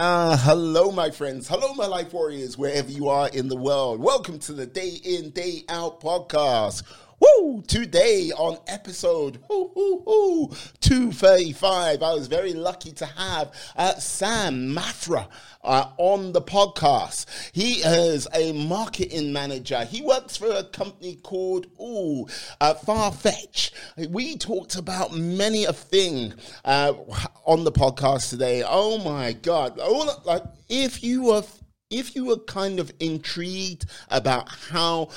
Uh, hello, my friends. Hello, my life warriors, wherever you are in the world. Welcome to the Day In, Day Out podcast. Woo! Today on episode woo, woo, woo, 235, I was very lucky to have uh, Sam Mafra uh, on the podcast. He is a marketing manager. He works for a company called ooh, uh, Farfetch. We talked about many a thing uh, on the podcast today. Oh my God. Oh, like, if you are if you were kind of intrigued about how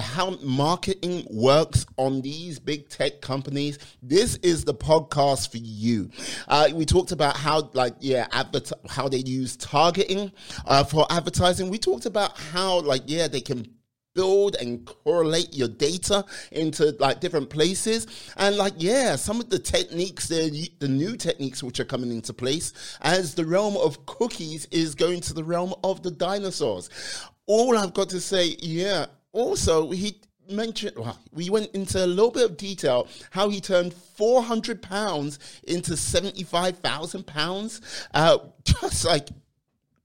how marketing works on these big tech companies, this is the podcast for you. Uh, we talked about how, like, yeah, how they use targeting uh, for advertising. We talked about how, like, yeah, they can build and correlate your data into like different places and like yeah some of the techniques the, the new techniques which are coming into place as the realm of cookies is going to the realm of the dinosaurs all i've got to say yeah also, he mentioned well, we went into a little bit of detail how he turned 400 pounds into 75,000 pounds. Uh, just like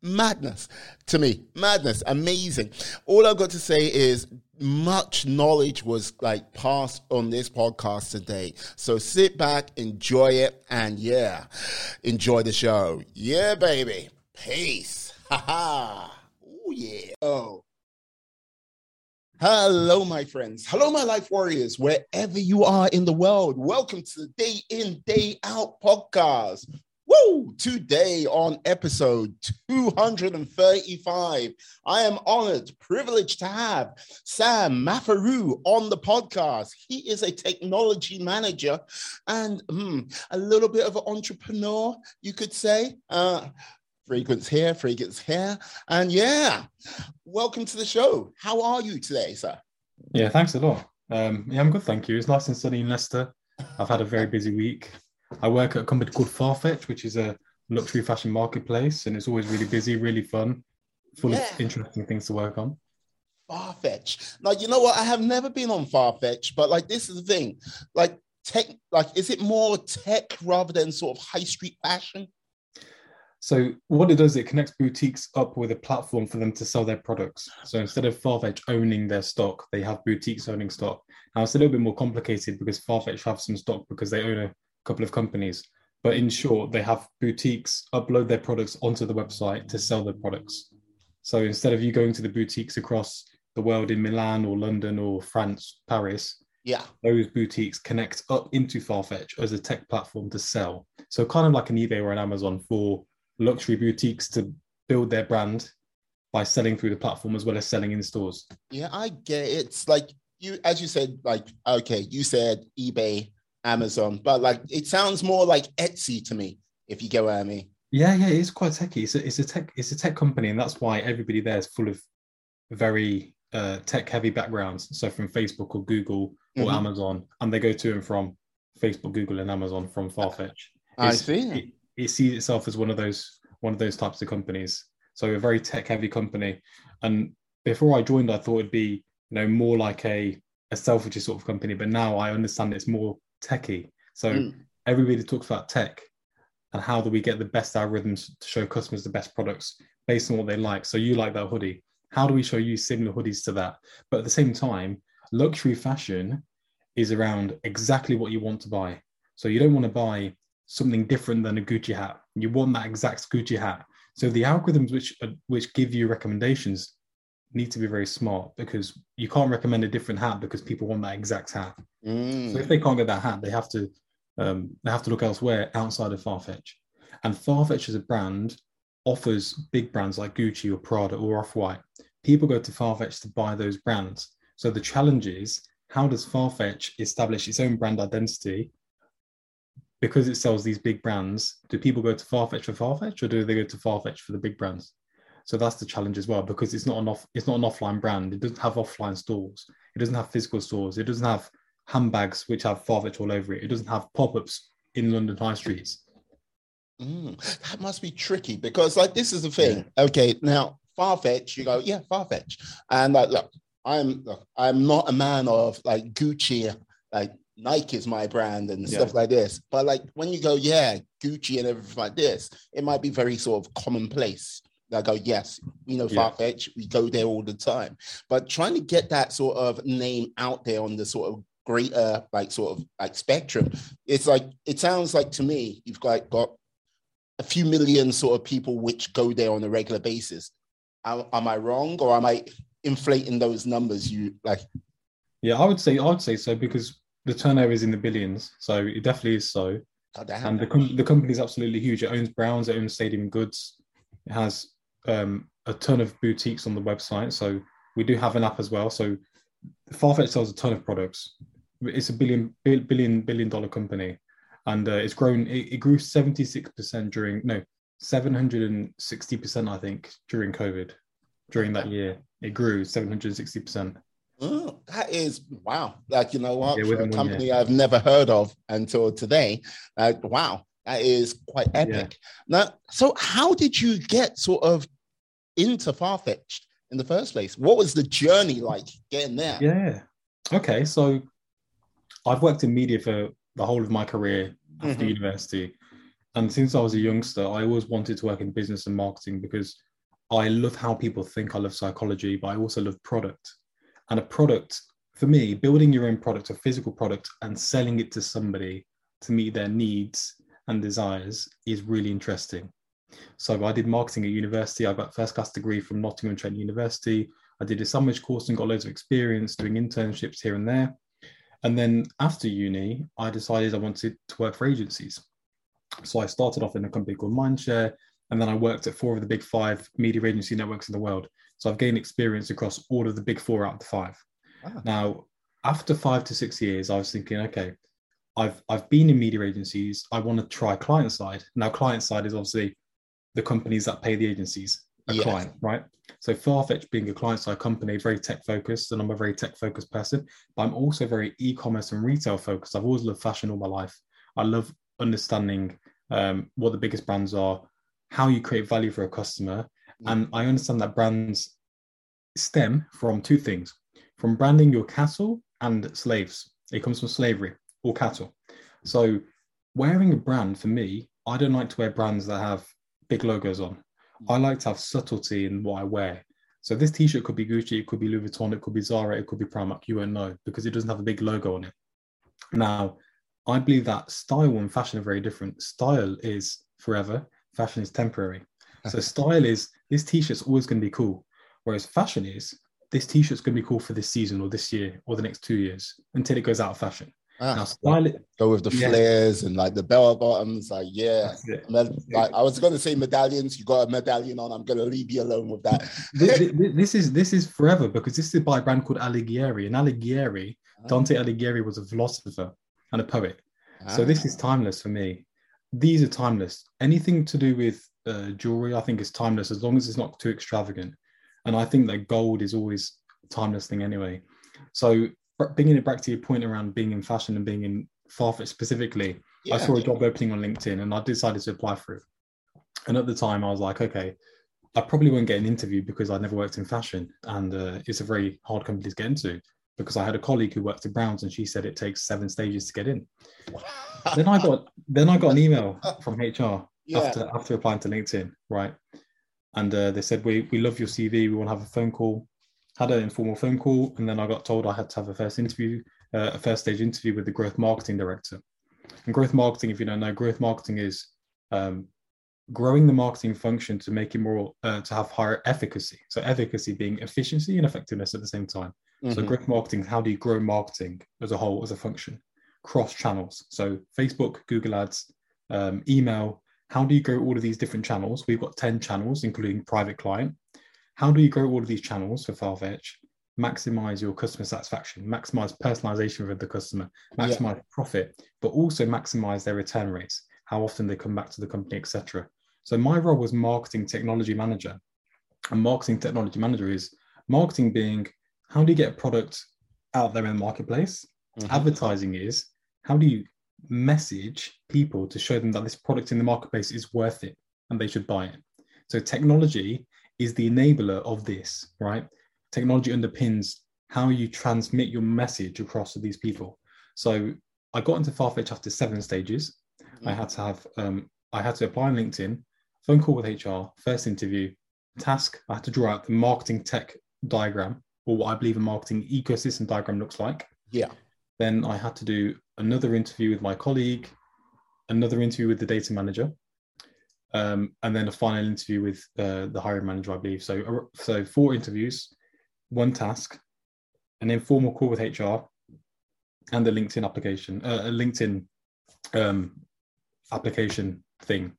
madness to me, madness, amazing. All I've got to say is much knowledge was like passed on this podcast today. So sit back, enjoy it, and yeah, enjoy the show. Yeah, baby. Peace. Ha ha. Oh, yeah. Oh. Hello, my friends. Hello, my life warriors, wherever you are in the world. Welcome to the Day In, Day Out podcast. Woo! Today on episode 235, I am honored, privileged to have Sam Mafaru on the podcast. He is a technology manager and hmm, a little bit of an entrepreneur, you could say. Uh, fragrance here, fragrance here. And yeah, welcome to the show. How are you today, sir? Yeah, thanks a lot. Um, yeah, I'm good, thank you. It's nice and sunny in Leicester. I've had a very busy week. I work at a company called Farfetch, which is a luxury fashion marketplace, and it's always really busy, really fun, full yeah. of interesting things to work on. Farfetch. Now, you know what? I have never been on Farfetch, but like this is the thing. Like tech, like is it more tech rather than sort of high street fashion? So what it does, it connects boutiques up with a platform for them to sell their products. So instead of Farfetch owning their stock, they have boutiques owning stock. Now it's a little bit more complicated because Farfetch have some stock because they own a couple of companies. But in short, they have boutiques upload their products onto the website to sell their products. So instead of you going to the boutiques across the world in Milan or London or France, Paris, yeah, those boutiques connect up into Farfetch as a tech platform to sell. So kind of like an eBay or an Amazon for luxury boutiques to build their brand by selling through the platform as well as selling in stores. Yeah, I get it. It's like you, as you said, like, okay, you said eBay, Amazon, but like it sounds more like Etsy to me, if you get what I mean. Yeah, yeah, it's quite techy. It's a, it's a tech, it's a tech company, and that's why everybody there is full of very uh, tech heavy backgrounds. So from Facebook or Google or mm-hmm. Amazon, and they go to and from Facebook, Google, and Amazon from Farfetch. I see. It, it sees itself as one of those one of those types of companies. So a very tech heavy company. And before I joined, I thought it'd be you know more like a a Selfridges sort of company, but now I understand it's more techy. So mm. everybody talks about tech and how do we get the best algorithms to show customers the best products based on what they like. So you like that hoodie. How do we show you similar hoodies to that? But at the same time, luxury fashion is around exactly what you want to buy. So you don't want to buy something different than a Gucci hat. You want that exact Gucci hat. So the algorithms which uh, which give you recommendations need to be very smart because you can't recommend a different hat because people want that exact hat. Mm. So if they can't get that hat, they have to um, they have to look elsewhere outside of Farfetch. And Farfetch as a brand offers big brands like Gucci or Prada or Off White. People go to Farfetch to buy those brands. So the challenge is how does Farfetch establish its own brand identity because it sells these big brands, do people go to Farfetch for Farfetch or do they go to Farfetch for the big brands? So that's the challenge as well because it's not an off it's not an offline brand. It doesn't have offline stores. It doesn't have physical stores. It doesn't have handbags which have Farfetch all over it. It doesn't have pop-ups in London high streets. Mm, that must be tricky because like this is the thing. Yeah. Okay, now Farfetch, you go, yeah, Farfetch. And like look, I'm look, I'm not a man of like Gucci like Nike is my brand and Yeah. stuff like this. But like when you go, yeah, Gucci and everything like this, it might be very sort of commonplace. I go, yes, we know Yeah. Farfetch, we go there all the time. But trying to get that sort of name out there on the sort of greater like sort of like spectrum, it's like it sounds like to me you've got got a few million sort of people which go there on a regular basis. Am, am I wrong or am I inflating those numbers? You like, Yeah, I would say I would say so because the turnover is in the billions, so it definitely is so. Damn. And the com- the company is absolutely huge. It owns Browns, it owns Stadium Goods, it has um, a ton of boutiques on the website. So we do have an app as well. So Farfetch sells a ton of products. It's a billion billion billion dollar company, and uh, it's grown. It, it grew seventy six percent during no seven hundred and sixty percent I think during COVID. During that year, it grew seven hundred sixty percent. Oh, that is wow. Like, you know what? Yeah, For a company I've never heard of until today. Like, wow, that is quite epic. Now, so how did you get sort of into Farfetch in the first place? What was the journey like getting there? Yeah. Okay. So I've worked in media for the whole of my career after Mhm. university. And since I was a youngster, I always wanted to work in business and marketing because I love how people think. I love psychology, but I also love product. And a product, for me, building your own product, a physical product, and selling it to somebody to meet their needs and desires is really interesting. So I did marketing at university. I got first class degree from Nottingham Trent University. I did a sandwich course and got loads of experience doing internships here and there. And then after uni, I decided I wanted to work for agencies. So I started off in a company called Mindshare, and then I worked at four of the big five media agency networks in the world. So I've gained experience across all of the big four out of the five. Ah. Now, after five to six years, I was thinking, okay, I've I've been in media agencies. I want to try client side. Now, client side is obviously the companies that pay the agencies a client, right? So Farfetch being a client side company, very tech focused, and I'm a very tech focused person, but I'm also very e-commerce and retail focused. I've always loved fashion all my life. I love understanding um, what the biggest brands are, how you create value for a customer, and I understand that brands stem from two things: from branding your cattle and slaves. It comes from slavery or cattle. So wearing a brand for me, I don't like to wear brands that have big logos on. I like to have subtlety in what I wear. So this t-shirt could be Gucci, it could be Louis Vuitton, it could be Zara, it could be Primark. You won't know because it doesn't have a big logo on it. Now, I believe that style and fashion are very different. Style is forever, fashion is temporary. So style is this t-shirt's always going to be cool, whereas fashion is this t-shirt's going to be cool for this season or this year or the next two years until it goes out of fashion. Ah, Now, style, go with the Yeah. flares and like the bell bottoms. Like, yeah. like I was going to say medallions. You got a medallion on. I'm going to leave you alone with that. Thi- thi- thi- this is this is forever because this is by a brand called Alighieri, and Alighieri, Dante Alighieri was a philosopher and a poet. So this is timeless for me. These are timeless. Anything to do with uh, jewelry, I think, is timeless as long as it's not too extravagant. And I think that gold is always a timeless thing anyway. So bringing it back to your point around being in fashion and being in Farfetch specifically, Yeah. I saw a job opening on LinkedIn and I decided to apply for it. And at the time, I was like, okay, I probably won't get an interview because I never worked in fashion, and uh, it's a very hard company to get into. Because I had a colleague who worked at Browns, and she said it takes seven stages to get in. Then I got then I got an email from HR Yeah. after after applying to LinkedIn, right? And uh, they said we we love your CV, we want to have a phone call. Had an informal phone call, and then I got told I had to have a first interview, uh, a first stage interview with the growth marketing director. And growth marketing, if you don't know, growth marketing is um, growing the marketing function to make it more uh, to have higher efficacy. So efficacy being efficiency and effectiveness at the same time. So Mhm. growth marketing, how do you grow marketing as a whole, as a function, cross channels? So Facebook, Google Ads, um, email. How do you grow all of these different channels? We've got 10 channels, including private client. How do you grow all of these channels for Farfetch? Maximize your customer satisfaction, maximize personalization with the customer, Yeah. maximize profit, but also maximize their return rates, how often they come back to the company, etc. So my role was marketing technology manager. And marketing technology manager is marketing being how do you get a product out there in the marketplace? Mhm. Advertising is how do you message people to show them that this product in the marketplace is worth it and they should buy it. So technology is the enabler of this, right? Technology underpins how you transmit your message across to these people. So I got into Farfetch after seven stages. I had to have um, I had to apply on LinkedIn, phone call with HR, first interview, task. I had to draw out the marketing tech diagram or what I believe a marketing ecosystem diagram looks like. Yeah. Then I had to do another interview with my colleague, another interview with the data manager, um, and then a final interview with uh, the hiring manager, I believe. So, so four interviews, one task, an informal call with HR, and the LinkedIn application, uh, a LinkedIn um, application thing.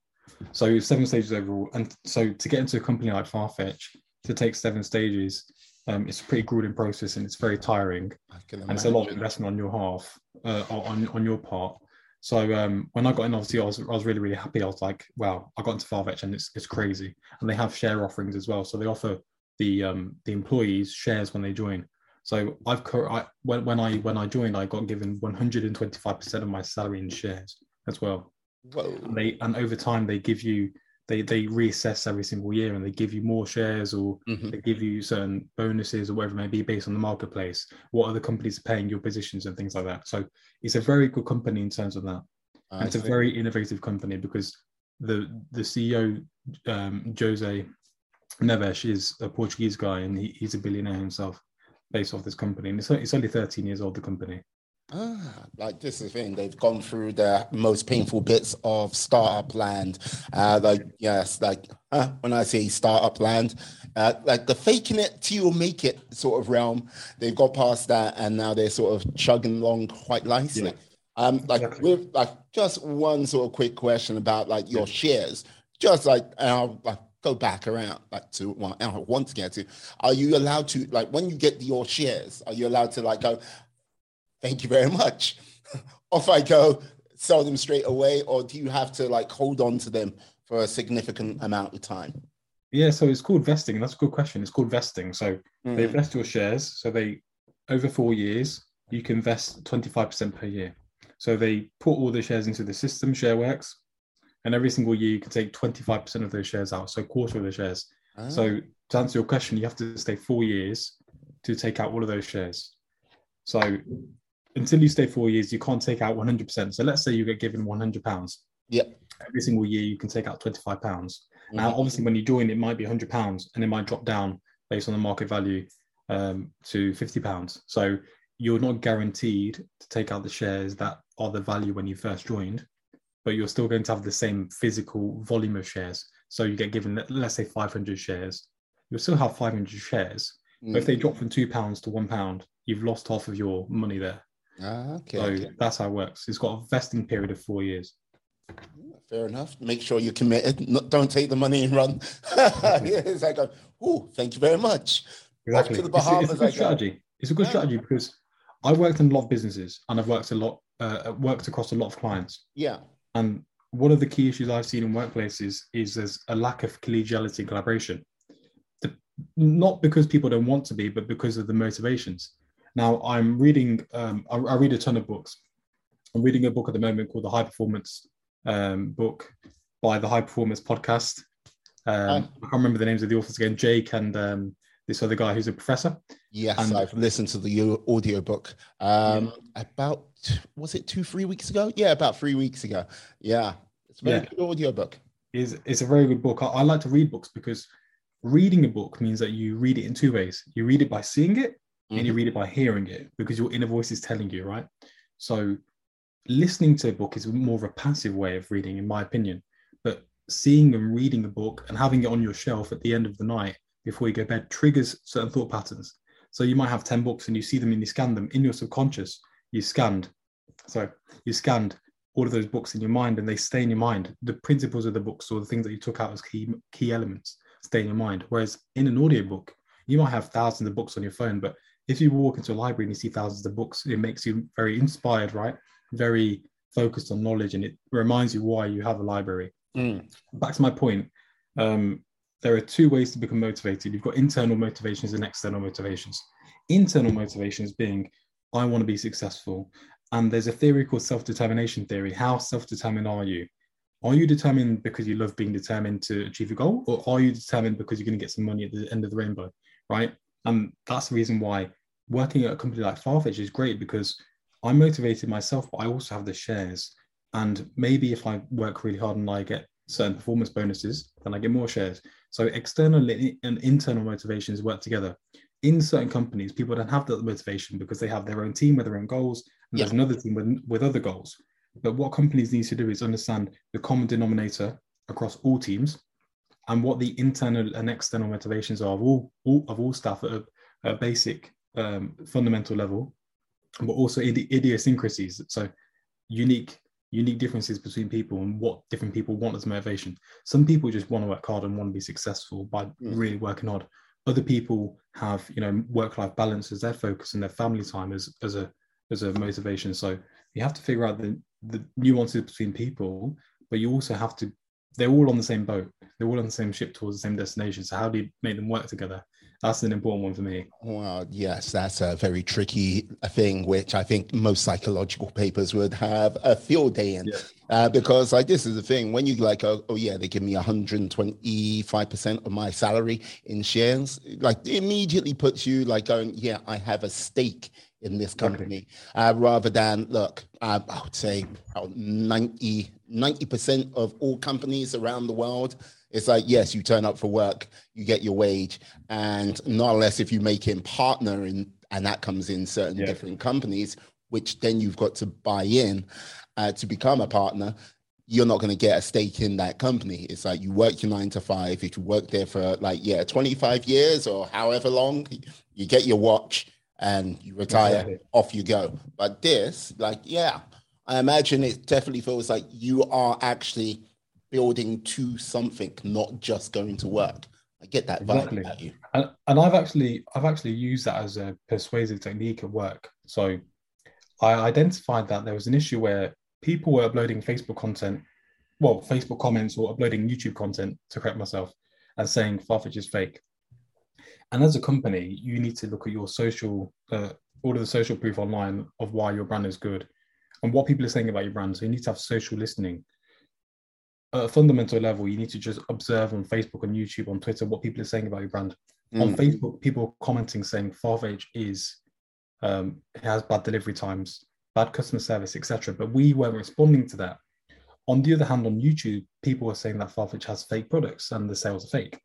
So seven stages overall, and so to get into a company like Farfetch, to take seven stages, um, it's a pretty grueling process and it's very tiring. And it's a lot of investment on your half, uh, on on your part. So um, when I got in, obviously, I was, I was really, really happy. I was like, wow, I got into Farfetch and it's, it's crazy. And they have share offerings as well. So they offer the um, the employees shares when they join. So I've I, when, when I when I joined, I got given 125% of my salary in shares as well. Whoa. And they and over time they give you they they reassess every single year and they give you more shares or Mhm. they give you certain bonuses or whatever it may be based on the marketplace what other companies are paying your positions and things like that. So it's a very good company in terms of that. I and it's a very innovative company because the the ceo um, jose neves is a portuguese guy and he, he's a billionaire himself based off this company. And it's, it's only 13 years old the company Ah, like this is the thing. They've gone through the most painful bits of startup land. Uh, like yes, like uh, when I say startup land, uh, like the faking it till you make it sort of realm. They've got past that, and now they're sort of chugging along quite nicely. Yeah. Um, like Exactly. with like just one sort of quick question about like your shares. Just like and I'll like go back around like to what I want to get to. Are you allowed to like when you get your shares? Are you allowed to like go? Thank you very much. Off I go, sell them straight away, or do you have to like hold on to them for a significant amount of time? yeah so it's called vesting. That's a good question. It's called vesting. So they Mm. vest your shares. So they over four years you can vest 25% per year. So they put all the shares into the system shareworks and every single year you can take 25% of those shares out so quarter of the shares. Ah, so to answer your question you have to stay four years to take out all of those shares. So until you stay four years you can't take out 100% so let's say you get given 100 pounds Yep. every single year you can take out 25 pounds now, Mhm. obviously, when you join, it might be hundred pounds, and it might drop down based on the market value um, to fifty pounds. So you're not guaranteed to take out the shares that are the value when you first joined, but you're still going to have the same physical volume of shares. So you get given, let- let's say, five hundred shares. You'll still have five hundred shares, but if they drop from two pounds to one pound, you've lost half of your money there. Ah, okay, So okay. that's how it works. It's got a vesting period of four years. Fair enough. Make sure you're committed. Not, don't take the money and run. it's like, oh, thank you very much. Back to the Bahamas. It's a- It's, Bahamas. good strategy. It's a good Yeah. strategy because I worked in a lot of businesses and I've worked a lot, uh, worked across a lot of clients. Yeah. And one of the key issues I've seen in workplaces is there's a lack of collegiality and collaboration. The, not because people don't want to be, but because of the motivations. Now, I'm reading, um, I, I read a ton of books. I'm reading a book at the moment called the High Performance um, book by the High Performance Podcast. Um, I can't remember the names of the authors again, Jake and um, this other guy who's a professor. Yes, And- I've listened to the audio book um, about, was it two, three weeks ago? Yeah, about three weeks ago. Yeah. It's a very Yeah. good audiobook. is is a very good book. I, I like to read books because reading a book means that you read it in two ways. You read it by seeing it, and you Mhm. read it by hearing it because your inner voice is telling you, right? So listening to a book is more of a passive way of reading, in my opinion. But seeing and reading a book and having it on your shelf at the end of the night before you go to bed triggers certain thought patterns. So you might have 10 books and you see them and you scan them in your subconscious. You scanned, so you scanned all of those books in your mind and they stay in your mind. The principles of the books or the things that you took out as key key elements stay in your mind. Whereas in an audiobook, you might have thousands of books on your phone, but if you walk into a library and you see thousands of books, it makes you very inspired, right? Very focused on knowledge and it reminds you why you have a library. Mm. Back to my point, um, there are two ways to become motivated. You've got internal motivations and external motivations. Internal motivations being, I want to be successful. And there's a theory called self determination theory. How self determined are you? Are you determined because you love being determined to achieve a goal, or are you determined because you're going to get some money at the end of the rainbow? Right. And that's the reason why working at a company like Farfetch is great because I'm motivated myself, but I also have the shares. And maybe if I work really hard and I get certain performance bonuses, then I get more shares. So external and internal motivations work together. In certain companies, people don't have that motivation because they have their own team with their own goals, and yeah. there's another team with, with other goals. But what companies need to do is understand the common denominator across all teams and what the internal and external motivations are of all, all of all staff at a, a basic um, fundamental level, but also idi- idiosyncrasies. So unique unique differences between people and what different people want as motivation. Some people just want to work hard and want to be successful by mm. really working hard. Other people have, you know, work-life balance as their focus and their family time as, as a as a motivation. So you have to figure out the, the nuances between people, but you also have to they're all on the same boat. They're all on the same ship towards the same destination. So how do you make them work together? That's an important one for me. Well, yes, that's a very tricky thing, which I think most psychological papers would have a field day in. Yeah. Uh, because like this is the thing when you like oh, oh yeah they give me 125% of my salary in shares like it immediately puts you like going yeah i have a stake in this company uh, rather than look uh, i would say 90 90% of all companies around the world it's like yes you turn up for work you get your wage and not unless if you make him partner in and that comes in certain yeah. different companies which then you've got to buy in uh, to become a partner you're not going to get a stake in that company. It's like you work your nine to five. If you work there for like, yeah, 25 years or however long, you get your watch and you retire, off you go. But this, like, yeah, I imagine it definitely feels like you are actually building to something, not just going to work. I get that exactly. And, and I've actually I've actually used that as a persuasive technique at work. So I identified that there was an issue where people were uploading Facebook content, well, Facebook comments or uploading YouTube content to correct myself and saying Farfetch is fake. And as a company, you need to look at your social, uh, all of the social proof online of why your brand is good and what people are saying about your brand. So you need to have social listening. At a fundamental level, you need to just observe on Facebook, on YouTube, on Twitter what people are saying about your brand. Mm. On Facebook, people are commenting saying Farfetch is um, has bad delivery times, bad customer service, etc. But we weren't responding to that. On the other hand, on YouTube, people were saying that Farfetch has fake products and the sales are fake.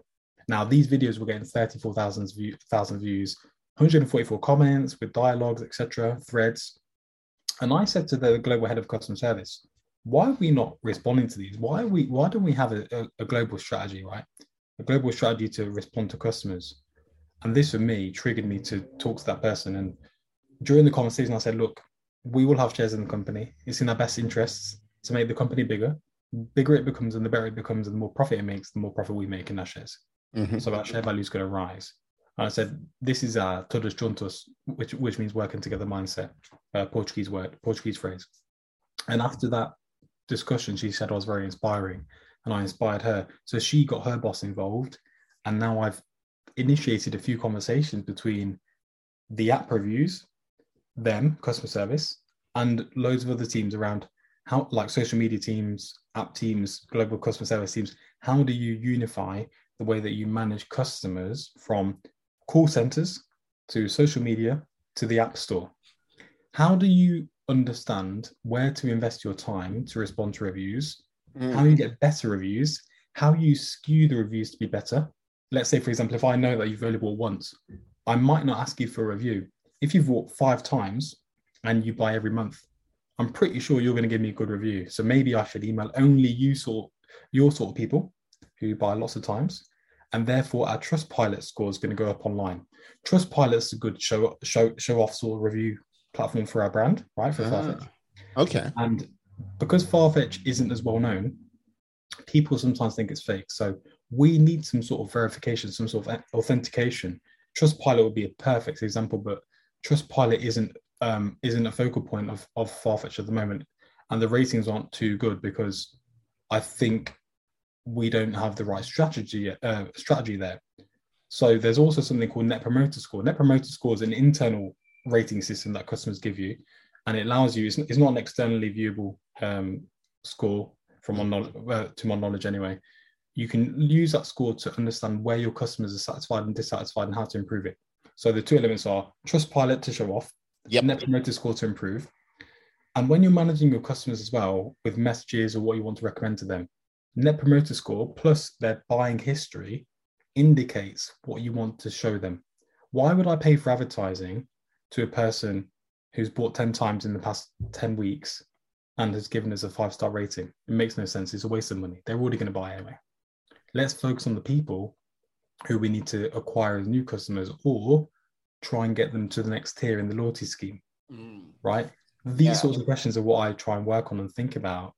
Now, these videos were getting 34,000 view, views, 144 comments with dialogues, etc., threads. And I said to the global head of customer service, why are we not responding to these? Why are we why don't we have a, a, a global strategy, right? A global strategy to respond to customers. And this for me triggered me to talk to that person. And during the conversation, I said, look, we will have shares in the company. It's in our best interests to make the company bigger. Bigger it becomes and the better it becomes, and the more profit it makes, the more profit we make in our shares. Mm-hmm. So our share value is going to rise. And I said, this is a todos juntos, which which means working together mindset, uh, Portuguese word, Portuguese phrase. And after that discussion, she said I was very inspiring, and I inspired her. So she got her boss involved, and now I've initiated a few conversations between the app reviews, them, customer service, and loads of other teams around how, like social media teams, app teams, global customer service teams. How do you unify the way that you manage customers from call centers to social media to the app store. How do you understand where to invest your time to respond to reviews? Mm. How you get better reviews? How you skew the reviews to be better? Let's say, for example, if I know that you've only bought once, I might not ask you for a review. If you've bought five times and you buy every month, I'm pretty sure you're going to give me a good review. So maybe I should email only you sort your sort of people who buy lots of times and therefore our Trustpilot score is going to go up online. Trustpilot is a good show show show off sort of review platform for our brand, right? For ah, Farfetch. Okay. And because Farfetch isn't as well known, people sometimes think it's fake. So we need some sort of verification, some sort of authentication. Trustpilot would be a perfect example, but Trustpilot isn't um, isn't a focal point of, of Farfetch at the moment, and the ratings aren't too good because I think we don't have the right strategy uh, strategy there. So there's also something called Net Promoter Score. Net Promoter Score is an internal rating system that customers give you, and it allows you. It's, it's not an externally viewable um, score from my knowledge, uh, to my knowledge anyway. You can use that score to understand where your customers are satisfied and dissatisfied and how to improve it. So the two elements are Trustpilot to show off, yep. Net Promoter Score to improve, And when you're managing your customers as well with messages or what you want to recommend to them, net promoter score plus their buying history indicates what you want to show them. Why would I pay for advertising to a person who's bought 10 times in the past 10 weeks and has given us a five star rating? It makes no sense. It's a waste of money. They're already going to buy anyway. Let's focus on the people who we need to acquire as new customers or try and get them to the next tier in the loyalty scheme. Mm. Right? These yeah. sorts of questions are what I try and work on and think about.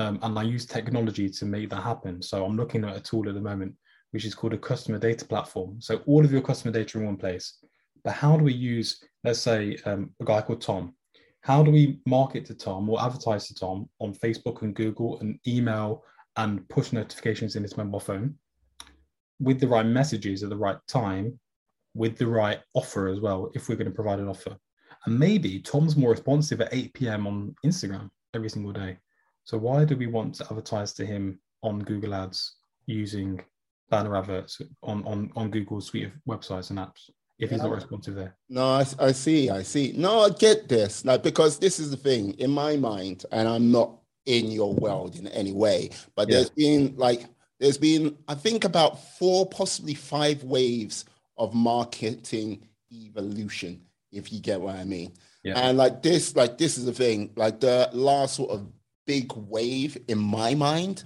Um, and I use technology to make that happen. So I'm looking at a tool at the moment, which is called a customer data platform. So all of your customer data in one place. But how do we use, let's say, um, a guy called Tom? How do we market to Tom or advertise to Tom on Facebook and Google and email and push notifications in his mobile phone with the right messages at the right time, with the right offer as well, if we're going to provide an offer? And maybe Tom's more responsive at 8 p.m. on Instagram every single day. So why do we want to advertise to him on Google Ads using banner adverts on, on, on Google's suite of websites and apps if he's not responsive there? No, I, I see, I see. No, I get this. Like because this is the thing in my mind, and I'm not in your world in any way, but yeah. there's been like there's been I think about four, possibly five waves of marketing evolution if you get what I mean. Yeah. And like this, like this is the thing, like the last sort of big wave in my mind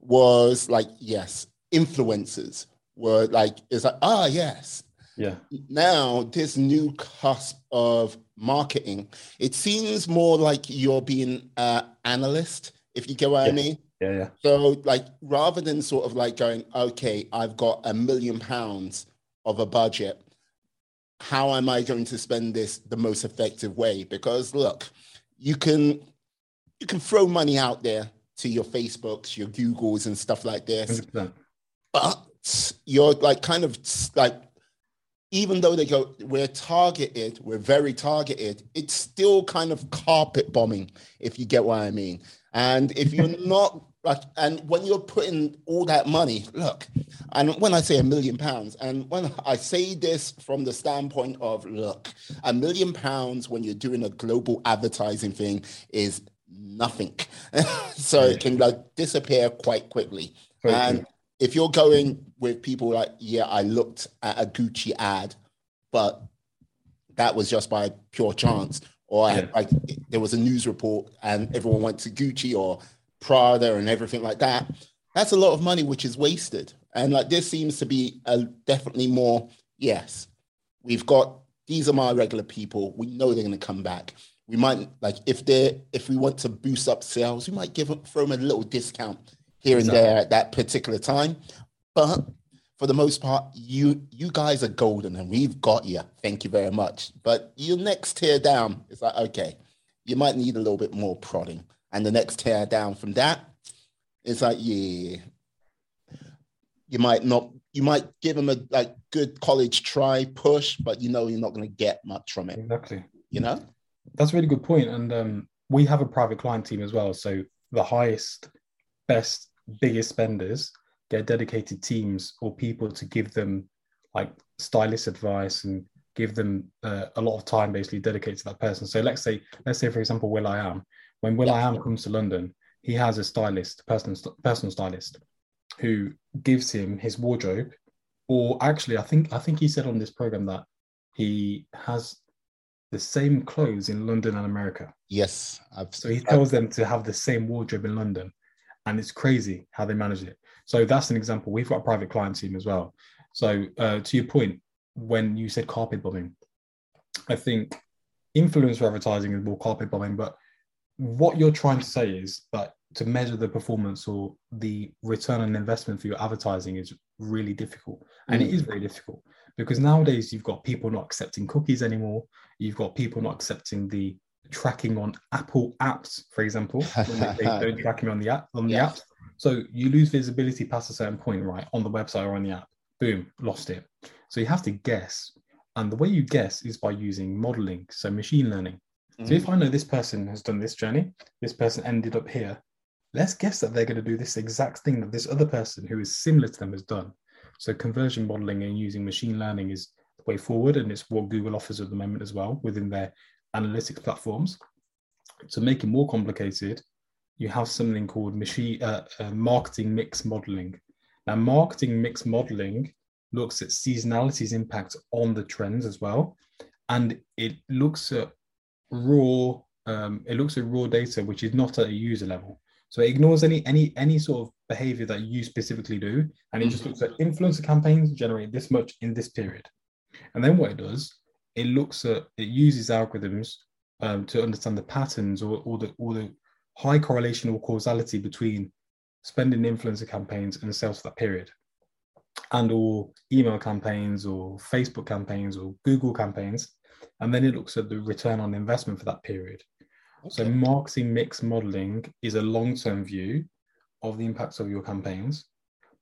was like, yes, influencers were like, it's like, ah, yes. Yeah. Now, this new cusp of marketing, it seems more like you're being an analyst, if you get what yeah. I mean. Yeah, yeah. So, like, rather than sort of like going, okay, I've got a million pounds of a budget how am I going to spend this the most effective way? Because look, you can you can throw money out there to your Facebooks, your Googles, and stuff like this, 100%. but you're like kind of like even though they go we're targeted, we're very targeted. It's still kind of carpet bombing, if you get what I mean. And if you're not like, and when you're putting all that money, look, and when I say a million pounds, and when I say this from the standpoint of, look, a million pounds when you're doing a global advertising thing is nothing. so it can like disappear quite quickly. Very and. If you're going with people like, yeah, I looked at a Gucci ad, but that was just by pure chance, or yeah. I, like there was a news report and everyone went to Gucci or Prada and everything like that. That's a lot of money which is wasted. And like this seems to be a definitely more, yes, we've got these are my regular people. We know they're going to come back. We might like if they're if we want to boost up sales, we might give them throw them a little discount here exactly. and there at that particular time. But for the most part, you you guys are golden and we've got you. Thank you very much. But your next tier down, it's like okay, you might need a little bit more prodding and the next tear down from that, it's like, yeah, you might not, you might give them a like good college try push, but you know you're not going to get much from it. Exactly. You know, that's a really good point. And um, we have a private client team as well. So the highest, best, biggest spenders get dedicated teams or people to give them like stylist advice and give them uh, a lot of time basically dedicated to that person. So let's say, let's say for example, Will I Am when Will I Am comes to London, he has a stylist, personal personal stylist, who gives him his wardrobe. Or actually, I think I think he said on this program that he has the same clothes in London and America. Yes, I've, so he tells I've, them to have the same wardrobe in London, and it's crazy how they manage it. So that's an example. We've got a private client team as well. So uh, to your point, when you said carpet bombing, I think influencer advertising is more carpet bombing, but what you're trying to say is that to measure the performance or the return on investment for your advertising is really difficult. And mm. it is very difficult because nowadays you've got people not accepting cookies anymore. You've got people not accepting the tracking on Apple apps, for example, they, they, don't track me on the app on the yeah. So you lose visibility past a certain point, right, on the website or on the app. Boom, lost it. So you have to guess. And the way you guess is by using modeling, so machine learning. Mm-hmm. So if I know this person has done this journey, this person ended up here, let's guess that they're going to do this exact thing that this other person who is similar to them has done. So conversion modeling and using machine learning is the way forward, and it's what Google offers at the moment as well within their analytics platforms. To make it more complicated, you have something called machine uh, uh, marketing mix modeling. Now, marketing mix modeling looks at seasonality's impact on the trends as well, and it looks at raw um, it looks at raw data which is not at a user level. So it ignores any any any sort of behavior that you specifically do, and it just looks at influencer campaigns generate this much in this period. And then what it does, it looks at it uses algorithms um, to understand the patterns or, or the or the high correlation or causality between spending influencer campaigns and sales for that period. And or email campaigns or facebook campaigns or google campaigns. And then it looks at the return on investment for that period. Okay. so marketing mix modeling is a long-term view of the impacts of your campaigns.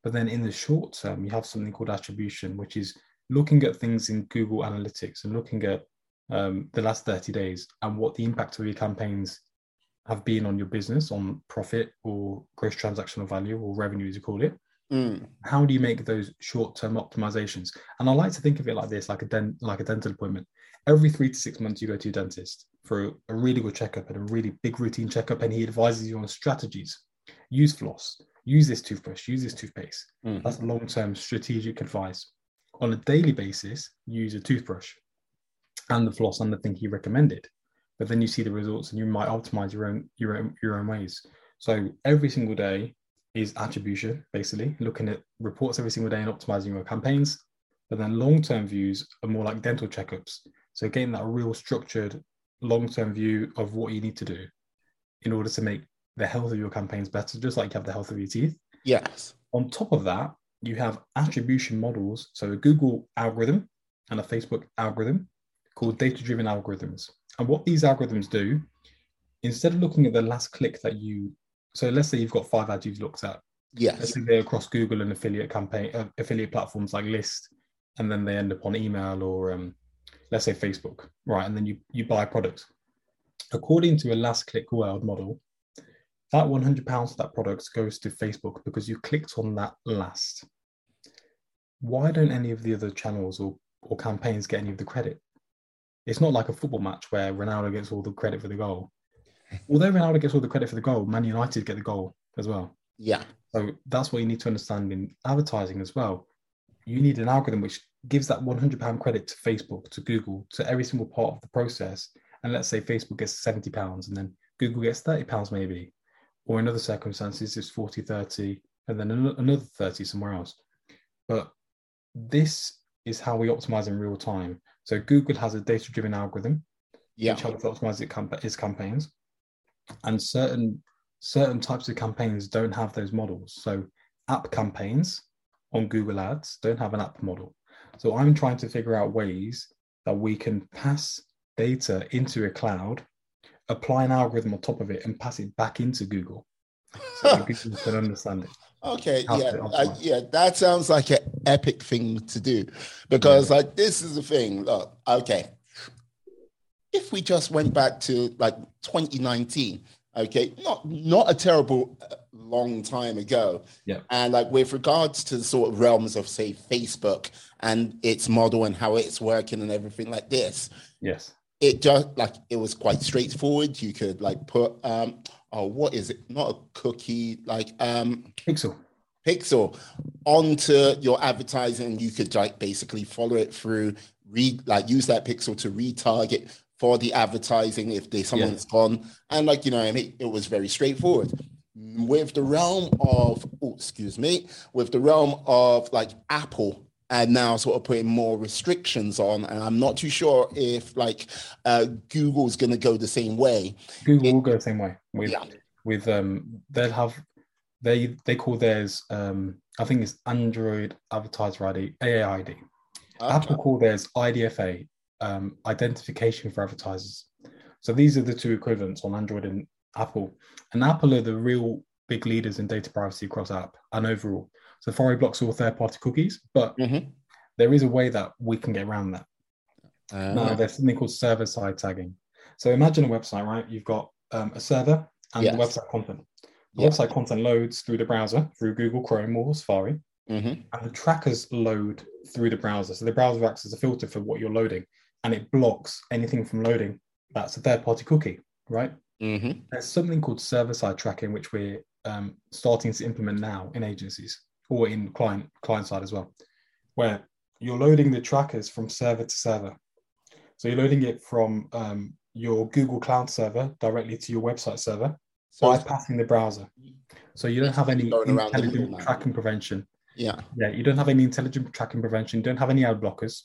But then in the short term you have something called attribution which is looking at things in google analytics and looking at um, the last 30 days and what the impact of your campaigns have been on your business on profit or gross transactional value or revenue as you call it mm. how do you make those short-term optimizations? And i like to think of it like this like a dent like a dental appointment. Every three to six months you go to your dentist for a really good checkup and a really big routine checkup and he advises you on strategies. Use floss use this toothbrush use this toothpaste. Mm. that's long-term strategic advice on a daily basis use a toothbrush and the floss and the thing he recommended. But then you see the results and you might optimize your own your own your own ways. So every single day is attribution basically looking at reports every single day and optimizing your campaigns. But then long-term views are more like dental checkups. So getting that real structured long-term view of what you need to do in order to make the health of your campaigns better just like you have the health of your teeth. Yes. On top of that you have attribution models so a google algorithm and a facebook algorithm called data driven algorithms and what these algorithms do, instead of looking at the last click that you, so let's say you've got five ads you've looked at. Yes. Let's say they're across Google and affiliate campaign, uh, affiliate platforms like Lyst, and then they end up on email or um, let's say Facebook, right? And then you you buy products. According to a last click world model, that 100 pounds for that product goes to Facebook because you clicked on that last. Why don't any of the other channels or, or campaigns get any of the credit? It's not like a football match where Ronaldo gets all the credit for the goal. Although Ronaldo gets all the credit for the goal, Man United get the goal as well. Yeah. So that's what you need to understand in advertising as well. You need an algorithm which gives that 100 pound credit to Facebook, to Google, to every single part of the process. And let's say Facebook gets 70 pounds and then Google gets 30 pounds maybe. Or in other circumstances, it's 40, 30, and then another 30 somewhere else. But this is how we optimize in real time. So Google has a data-driven algorithm, yeah. which helps optimize its campaigns, and certain certain types of campaigns don't have those models. So app campaigns on Google Ads don't have an app model. So I'm trying to figure out ways that we can pass data into a cloud, apply an algorithm on top of it, and pass it back into Google so Google can understand it. Okay, yeah, I, yeah, that sounds like an epic thing to do because, like, this is the thing. Look, okay, if we just went back to like 2019, okay, not not a terrible uh, long time ago, yeah, and like with regards to the sort of realms of say Facebook and its model and how it's working and everything like this, yes, it just like it was quite straightforward. You could like put um oh, what is it? Not a cookie, like um pixel. Pixel onto your advertising. You could like basically follow it through, read like use that pixel to retarget for the advertising if they someone's yeah. gone. And like, you know, I mean, it was very straightforward. With the realm of, oh, excuse me, with the realm of like Apple and now sort of putting more restrictions on. And I'm not too sure if like uh, Google's going to go the same way. Google it, will go the same way with yeah. with um they'll have they they call theirs um I think it's Android Advertiser ID AAID. Okay. Apple call theirs IDFA um, identification for advertisers. So these are the two equivalents on Android and Apple. And Apple are the real big leaders in data privacy across app and overall. Safari blocks all third-party cookies, but mm-hmm. there is a way that we can get around that. Uh, now, there's something called server-side tagging. So imagine a website, right? You've got um, a server and yes. the website content. The website content loads through the browser, through Google Chrome or Safari, mm-hmm. and the trackers load through the browser. So the browser acts as a filter for what you're loading, and it blocks anything from loading. That's a third-party cookie, right? Mm-hmm. There's something called server-side tracking, which we're um, starting to implement now in agencies or in client client side as well, where you're loading the trackers from server to server. So you're loading it from um, your Google Cloud server directly to your website server, So bypassing the browser. So you don't have any Going around the intelligent tracking prevention. yeah, Yeah, you don't have any intelligent tracking prevention. You don't have any ad blockers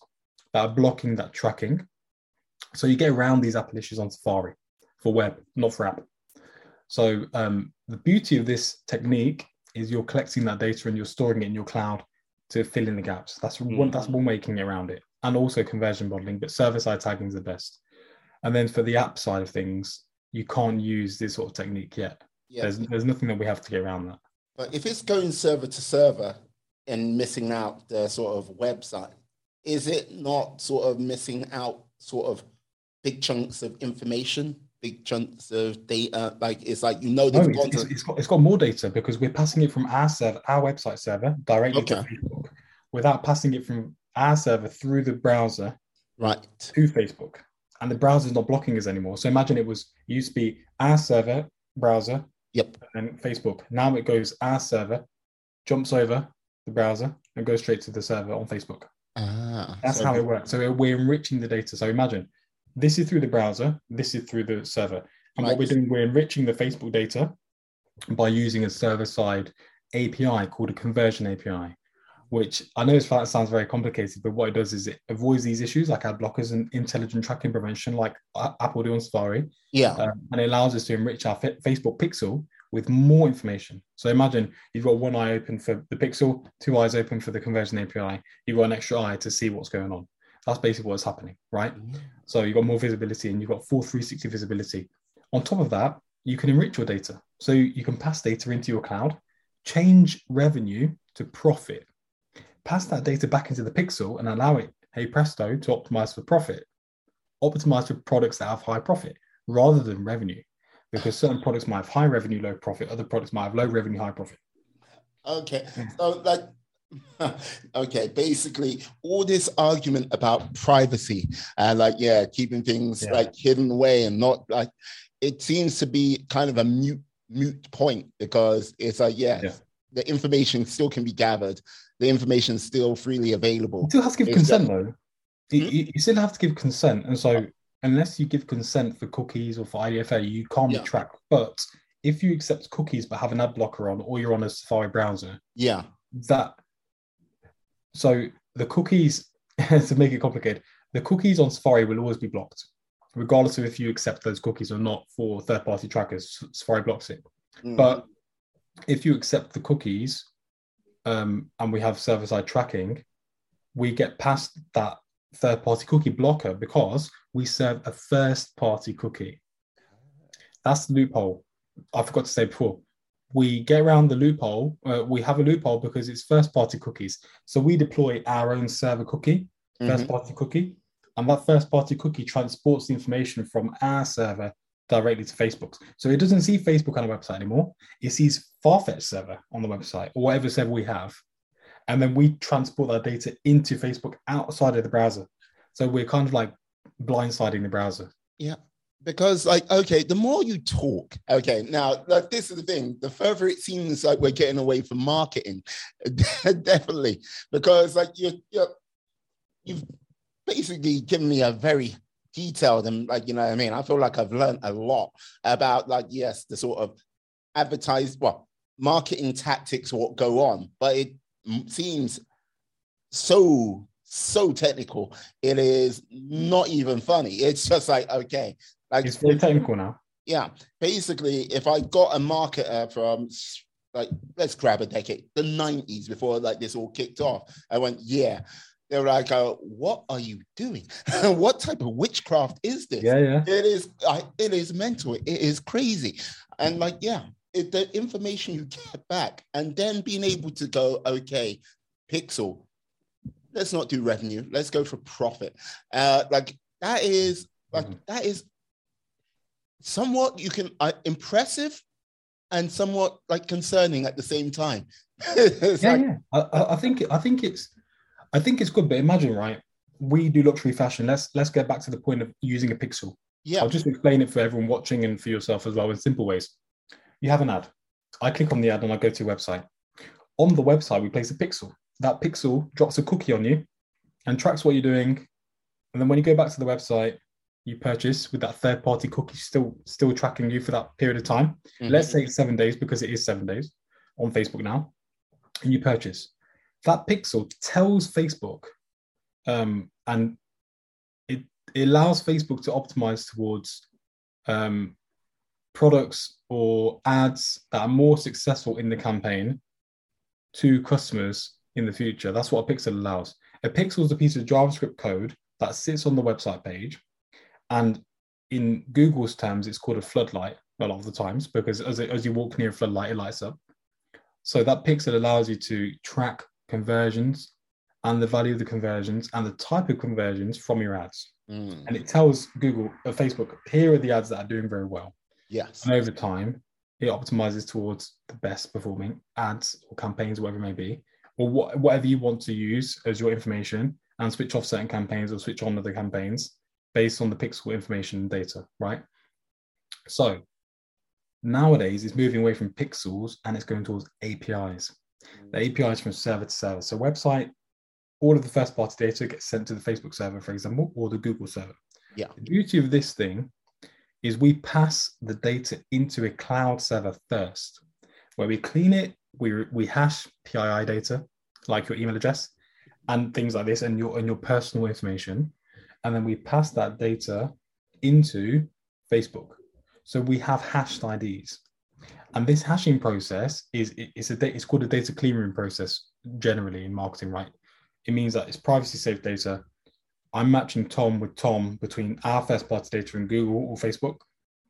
that are blocking that tracking. So you get around these Apple issues on Safari for web, not for app. So um, the beauty of this technique is you're collecting that data and you're storing it in your cloud to fill in the gaps. That's one. Mm-hmm. That's one way you can get around it, and also conversion modeling. But server-side tagging is the best. And then for the app side of things, you can't use this sort of technique yet. yeah. There's there's nothing that we have to get around that. But if it's going server to server and missing out the sort of website, is it not sort of missing out sort of big chunks of information, big chunks of data? Like it's like you know they've it's, gone it's- to it's got, it's got more data because we're passing it from our server, our website server directly to Facebook without passing it from our server through the browser right. to Facebook. And the browser's not blocking us anymore. So imagine it was it used to be our server, browser, Yep. and Facebook. Now it goes our server, jumps over the browser, and goes straight to the server on Facebook. Ah, That's so- how it works. So we're enriching the data. So imagine this is through the browser, this is through the server. And what we're doing, we're enriching the Facebook data by using a server side API called a conversion API, which I know that sounds very complicated, but what it does is it avoids these issues like ad blockers and intelligent tracking prevention, like Apple do on Safari. Yeah. Um, and it allows us to enrich our fa- Facebook pixel with more information. So imagine you've got one eye open for the pixel, two eyes open for the conversion API. You've got an extra eye to see what's going on. That's basically what's happening, right? So you've got more visibility and you've got full 360 visibility. On top of that, you can enrich your data. So you can pass data into your cloud, change revenue to profit, pass that data back into the pixel and allow it, hey presto, to optimize for profit, optimize for products that have high profit rather than revenue. Because certain products might have high revenue, low profit, other products might have low revenue, high profit. Okay. So like okay, basically all this argument about privacy and like yeah, keeping things Yeah. like hidden away and not like it seems to be kind of a mute mute point because it's like yeah, Yeah. the information still can be gathered, the information is still freely available. You still have to give Is consent that- though. You, Hmm? you- you still have to give consent. And so unless you give consent for cookies or for IDFA, you can't Yeah. be tracked. But if you accept cookies but have an ad blocker on or you're on a Safari browser, Yeah. that so the cookies to make it complicated the cookies on safari will always be blocked regardless of if you accept those cookies or not for third-party trackers. Safari blocks it. Mhm. but if you accept the cookies um, and we have server-side tracking we get past that third-party cookie blocker because we serve a first-party cookie. That's the loophole. I forgot to say before we get around the loophole. Uh, we have a loophole because it's first party cookies. So we deploy our own server cookie, first Mhm. party cookie, and that first party cookie transports the information from our server directly to Facebook's. So it doesn't see Facebook on the website anymore. It sees Farfetch server on the website or whatever server we have. And then we transport that data into Facebook outside of the browser. So we're kind of like blindsiding the browser. Because like okay the more you talk okay now like this is the thing. The further it seems like we're getting away from marketing definitely. Because like you're, you're you've basically given me a very detailed and like you know what i mean? I feel like i've learned a lot about like yes the sort of advertise well marketing tactics what go on but it seems so so technical. It is not even funny. It's just like okay like It's very technical now. yeah basically if i got a marketer from like let's grab a decade the 90s before like this all kicked off i went yeah. They were like uh, what are you doing? What type of witchcraft is this? Yeah, yeah. it is I, it is mental. It is crazy. And like yeah it, the information you get back and then being able to go okay pixel let's not do revenue. Let's go for profit. Uh like that is like Mhm. that is somewhat you can uh, impressive and somewhat like concerning at the same time yeah, like- yeah. I, I- think I think it's I think it's good. But imagine, right? We do luxury fashion. Let's let's get back to the point of using a pixel. Yeah. I'll just explain it for everyone watching and for yourself as well in simple ways. You have an ad. I click on the ad and I go to your website. On the website, we place a pixel. That pixel drops a cookie on you and tracks what you're doing. And then when you go back to the website, you purchase with that third party cookie still still tracking you for that period of time. Mhm. Let's say it's seven days because it is seven days on Facebook now, and you purchase. That pixel tells Facebook, um, and it, it allows Facebook to optimize towards um, products or ads that are more successful in the campaign to customers in the future. That's what a pixel allows. A pixel is a piece of JavaScript code that sits on the website page. And in Google's terms, it's called a floodlight a lot of the times because as, it, as you walk near a floodlight, it lights up. So that pixel allows you to track conversions and the value of the conversions and the type of conversions from your ads. Mm. And it tells Google, or Facebook, here are the ads that are doing very well. Yes. And over time, it optimizes towards the best performing ads or campaigns, whatever it may be, or what, whatever you want to use as your information and switch off certain campaigns or switch on other campaigns based on the pixel information and data, right? So nowadays it's moving away from pixels and it's going towards APIs. The mm. APIs from server to server. So website, all of the first party data gets sent to the Facebook server, for example, or the Google server. Yeah. The beauty of this thing is we pass the data into a cloud server first, where we clean it, we, we hash PII data, like your email address and things like this, and your and your personal information, and then we pass that data into Facebook. So we have hashed IDs, and this hashing process is it's a it's called a data clearing process generally in marketing, right? It means that it's privacy safe data. I'm matching Tom with Tom between our first party data in Google or Facebook,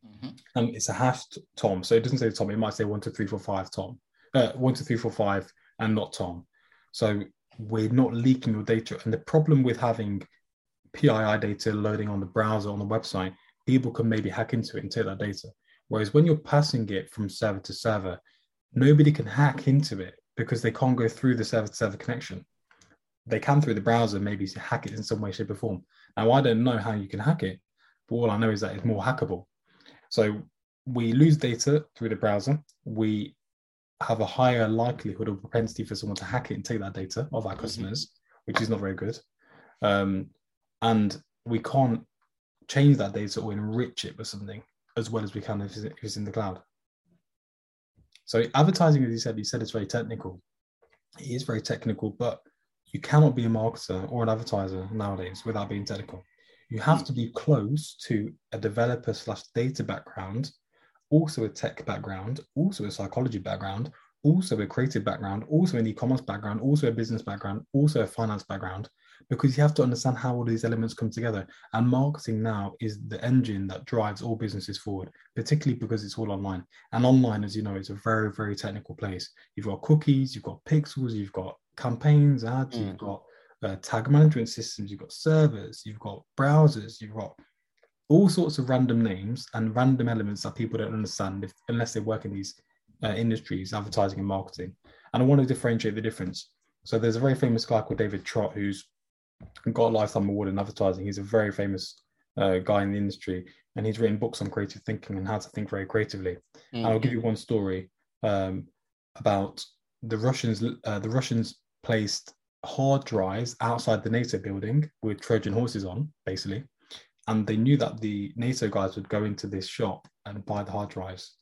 Mhm. and it's a hashed Tom. So it doesn't say Tom, it might say one, two, three, four, five Tom. Uh, one, two, three, four, five, and not Tom. So we're not leaking your data. And the problem with having PII data loading on the browser on the website, people can maybe hack into it and take that data. Whereas when you're passing it from server to server, nobody can hack into it because they can't go through the server to server connection. They can through the browser, maybe hack it in some way, shape, or form. Now, I don't know how you can hack it, but all I know is that it's more hackable. So we lose data through the browser. We have a higher likelihood or propensity for someone to hack it and take that data of our customers, which is not very good. Um, and we can't change that data or enrich it with something as well as we can if it's, in the cloud. So advertising, as you said, you said it's very technical. It is very technical, but you cannot be a marketer or an advertiser nowadays without being technical. You have to be close to a developer slash data background, also a tech background, also a psychology background, also a creative background, also an e-commerce background, also a business background, also a finance background, because you have to understand how all these elements come together. And marketing now is the engine that drives all businesses forward, particularly because it's all online. And online, as you know, is a very, very technical place. You've got cookies, you've got pixels, you've got campaigns, ads, Mm. you've got uh, tag management systems, you've got servers, you've got browsers, you've got all sorts of random names and random elements that people don't understand if, unless they work in these uh, industries, advertising and marketing. And I want to differentiate the difference. So there's a very famous guy called David Trott who's got a lifetime award in advertising. He's a very famous uh, guy in the industry, and he's written books on creative thinking and how to think very creatively. And I'll give you one story um, about the Russians. Uh, the Russians placed hard drives outside the NATO building with Trojan horses on, basically, and they knew that the NATO guys would go into this shop and buy the hard drives,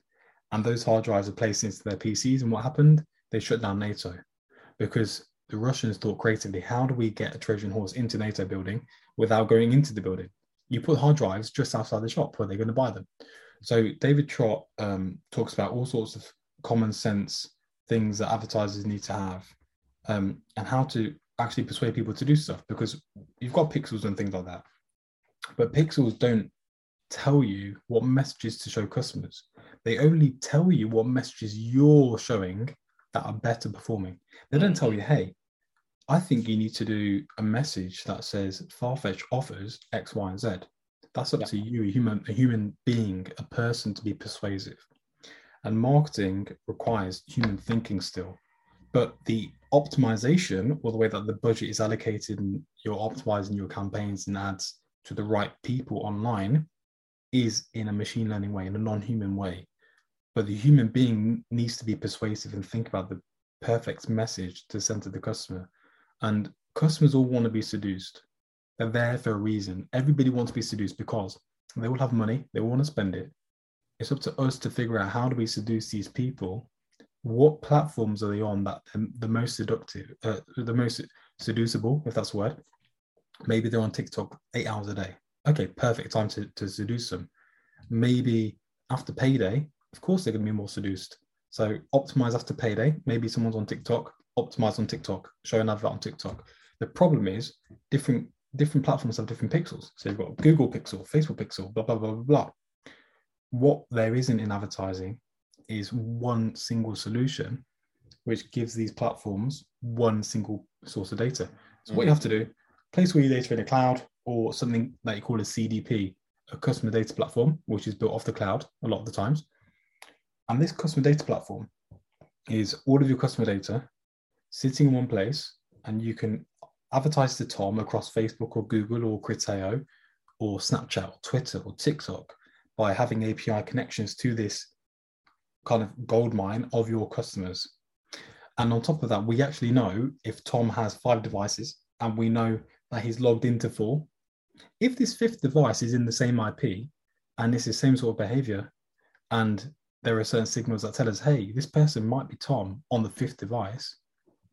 and those hard drives were placed into their PCs. And what happened? They shut down NATO because the Russians thought creatively, how do we get a Trojan horse into NATO building without going into the building? You put hard drives just outside the shop where they're going to buy them. So David Trott um, talks about all sorts of common sense things that advertisers need to have um, and how to actually persuade people to do stuff because you've got pixels and things like that. But pixels don't tell you what messages to show customers. They only tell you what messages you're showing that are better performing. They don't tell you, mm-hmm. hey, I think you need to do a message that says Farfetch offers X, Y, and Z. That's up Yeah. to you, a human, a human being, a person to be persuasive. And marketing requires human thinking still. But the optimization, or the way that the budget is allocated and you're optimizing your campaigns and ads to the right people online, is in a machine learning way, in a non-human way. But the human being needs to be persuasive and think about the perfect message to send to the customer. And customers all want to be seduced. They're there for a reason. Everybody wants to be seduced because they will have money, they all want to spend it. It's up to us to figure out how do we seduce these people. What platforms are they on that the most seductive, uh, the most seducible, if that's a word? Maybe they're on TikTok eight hours a day. Okay, perfect time to, to seduce them. Maybe after payday, of course they're going to be more seduced. So optimize after payday. Maybe someone's on TikTok, optimize on TikTok, show an advert on TikTok. The problem is different different platforms have different pixels. So you've got Google Pixel, Facebook Pixel, blah blah blah blah blah. What there isn't in advertising is one single solution, which gives these platforms one single source of data. So mm-hmm. what you have to do, place all your data in a cloud or something that you call a CDP, a customer data platform, which is built off the cloud a lot of the times. And this customer data platform is all of your customer data sitting in one place, and you can advertise to Tom across Facebook or Google or Criteo or Snapchat or Twitter or TikTok by having API connections to this kind of gold mine of your customers. And on top of that, we actually know if Tom has five devices and we know that he's logged into four. If this fifth device is in the same IP and it's the same sort of behavior, and there are certain signals that tell us, hey, this person might be Tom on the fifth device,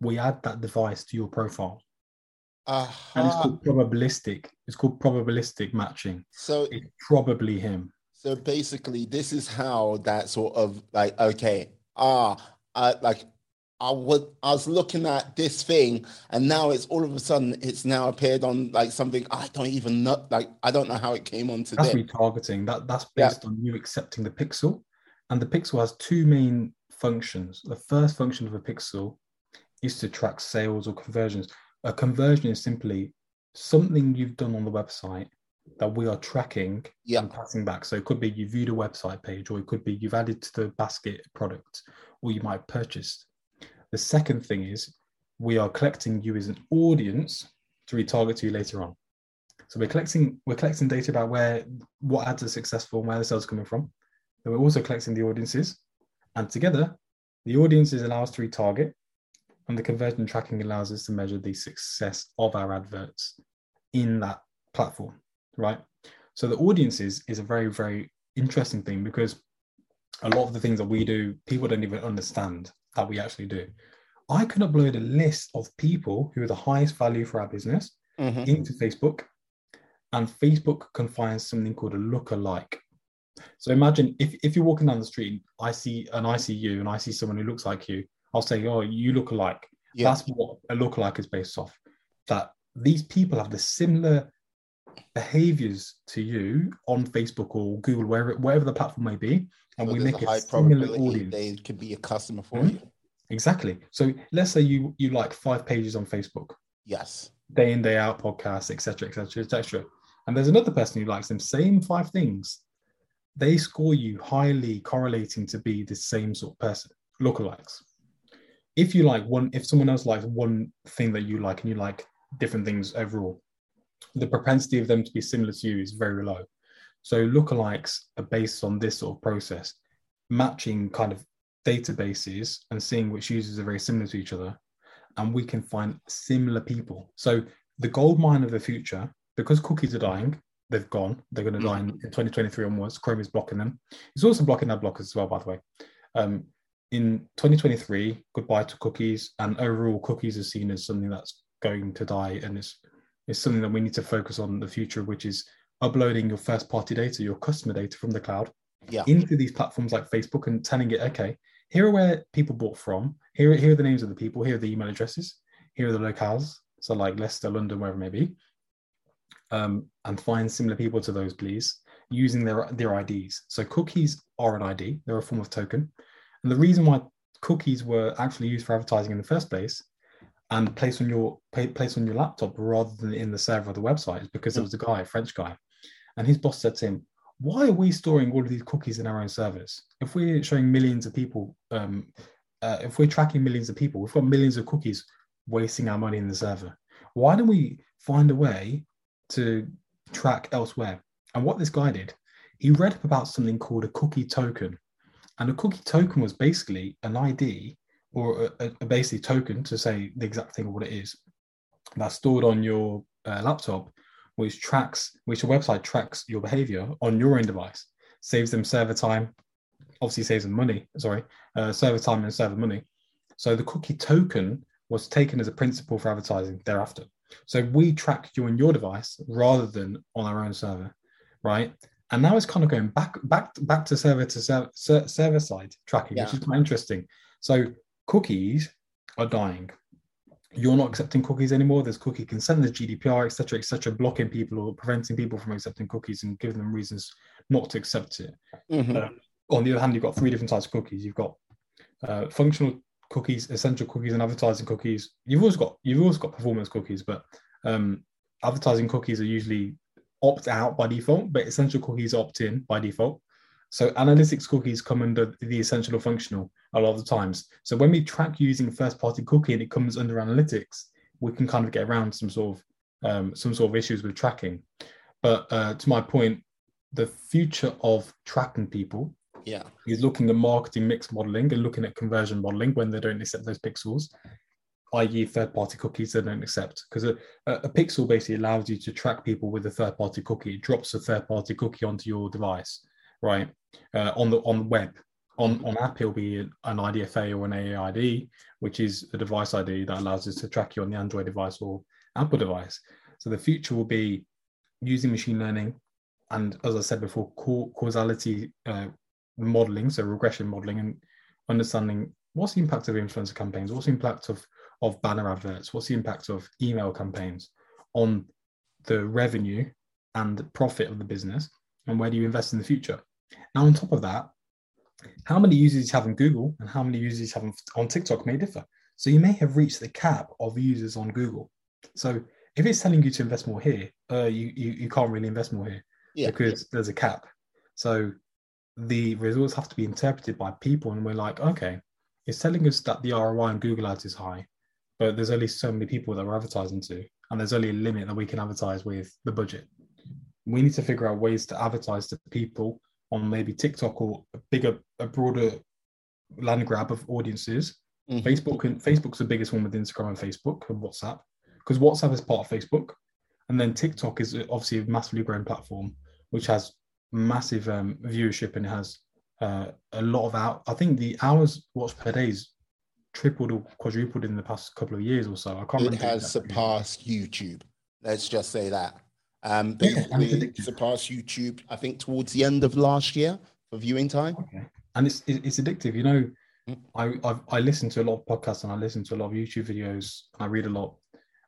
we add that device to your profile. Uh-huh. And it's called probabilistic. It's called probabilistic matching. So it's probably him. So basically, this is how that sort of like okay, ah, uh, like I would I was looking at this thing and now it's all of a sudden it's now appeared on like something I don't even know like I don't know how it came onto that's retargeting that that's based yeah. on you accepting the pixel and the pixel has two main functions the first function of a pixel is to track sales or conversions a conversion is simply something you've done on the website that we are tracking yep. and passing back. So it could be you viewed a website page, or it could be you've added to the basket product, or you might have purchased. The second thing is we are collecting you as an audience to retarget to you later on. So we're collecting we're collecting data about where what ads are successful and where the sales are coming from. Then we're also collecting the audiences, and together the audiences allow us to retarget and the conversion tracking allows us to measure the success of our adverts in that platform, right? So the audiences is a very, very interesting thing because a lot of the things that we do, people don't even understand that we actually do. I can upload a list of people who are the highest value for our business mm-hmm. into Facebook, and Facebook can find something called a lookalike. So imagine if, if you're walking down the street, I see and I see you and I see someone who looks like you, I'll say, oh, you look alike. Yeah. That's what a lookalike is based off. That these people have the similar behaviors to you on Facebook or Google, wherever wherever the platform may be, and so we make a, high similar audience. They could be a customer for mm-hmm. you. Exactly. So let's say you you like five pages on Facebook. Yes. Day in day out podcasts, etc., etc., etc. And there's another person who likes them same five things. They score you highly correlating to be the same sort of person, lookalikes if you like one, if someone else likes one thing that you like and you like different things overall, the propensity of them to be similar to you is very low. So lookalikes are based on this sort of process, matching kind of databases and seeing which users are very similar to each other. And we can find similar people. So the gold mine of the future, because cookies are dying, they've gone. They're going to die in, in 2023 onwards. Chrome is blocking them. It's also blocking ad blockers as well, by the way. Um, in 2023, goodbye to cookies, and overall, cookies are seen as something that's going to die, and it's it's something that we need to focus on in the future, which is uploading your first party data, your customer data from the cloud, yeah. into these platforms like Facebook, and telling it, okay, here are where people bought from, here here are the names of the people, here are the email addresses, here are the locales, so like Leicester, London, wherever it may be, um, and find similar people to those, please, using their their IDs. So cookies are an ID; they're a form of token. And the reason why cookies were actually used for advertising in the first place and placed on your placed on your laptop rather than in the server of the website is because there was a guy, a French guy, and his boss said to him, "Why are we storing all of these cookies in our own servers? If we're showing millions of people, um, uh, if we're tracking millions of people, we've got millions of cookies wasting our money in the server. Why don't we find a way to track elsewhere?" And what this guy did he read up about something called a cookie token. And a cookie token was basically an ID or a, a basically token to say the exact thing of what it is that's stored on your uh, laptop, which tracks, which a website tracks your behavior on your own device, saves them server time, obviously saves them money, sorry, uh, server time and server money. So the cookie token was taken as a principle for advertising thereafter. So we track you on your device rather than on our own server, right? And now it's kind of going back back back to server to server, server side tracking, yeah. which is quite interesting. So cookies are dying. You're not accepting cookies anymore. There's cookie consent, there's GDPR, etc., etc., blocking people or preventing people from accepting cookies and giving them reasons not to accept it. Mm-hmm. Uh, on the other hand, you've got three different types of cookies. You've got uh, functional cookies, essential cookies, and advertising cookies. You've also got you've also got performance cookies, but um, advertising cookies are usually opt out by default, but essential cookies opt in by default. So analytics cookies come under the essential or functional a lot of the times. So when we track using first party cookie and it comes under analytics, we can kind of get around some sort of um, some sort of issues with tracking. But uh, to my point, the future of tracking people yeah. He's looking at marketing mix modeling and looking at conversion modeling when they don't accept those pixels, i.e., third party cookies they don't accept. Because a, a, pixel basically allows you to track people with a third party cookie. It drops a third party cookie onto your device, right? Uh, on the on the web. On, on app, it'll be an IDFA or an AAID, which is a device ID that allows us to track you on the Android device or Apple device. So the future will be using machine learning and, as I said before, causality uh, modeling, so regression modeling, and understanding what's the impact of influencer campaigns, what's the impact of of banner adverts, what's the impact of email campaigns on the revenue and profit of the business, and where do you invest in the future? Now, on top of that, how many users you have on Google and how many users you have on TikTok may differ. So you may have reached the cap of users on Google. So if it's telling you to invest more here, uh, you, you you can't really invest more here yeah. because there's a cap. So the results have to be interpreted by people, and we're like, okay, it's telling us that the ROI on Google Ads is high, but there's only so many people that we're advertising to, and there's only a limit that we can advertise with the budget. We need to figure out ways to advertise to people on maybe TikTok or a bigger, a broader land grab of audiences. Mm-hmm. Facebook and Facebook's the biggest one with Instagram and Facebook and WhatsApp because WhatsApp is part of Facebook, and then TikTok is obviously a massively growing platform which has massive um, viewership and it has uh, a lot of out. I think the hours watched per day is tripled or quadrupled in the past couple of years or so. I can't. Remember. It has surpassed YouTube. Let's just say that. Um, basically, yeah, surpassed YouTube. I think towards the end of last year for viewing time. Okay. And it's it's addictive. You know, mm. I I've, I listen to a lot of podcasts and I listen to a lot of YouTube videos. and I read a lot,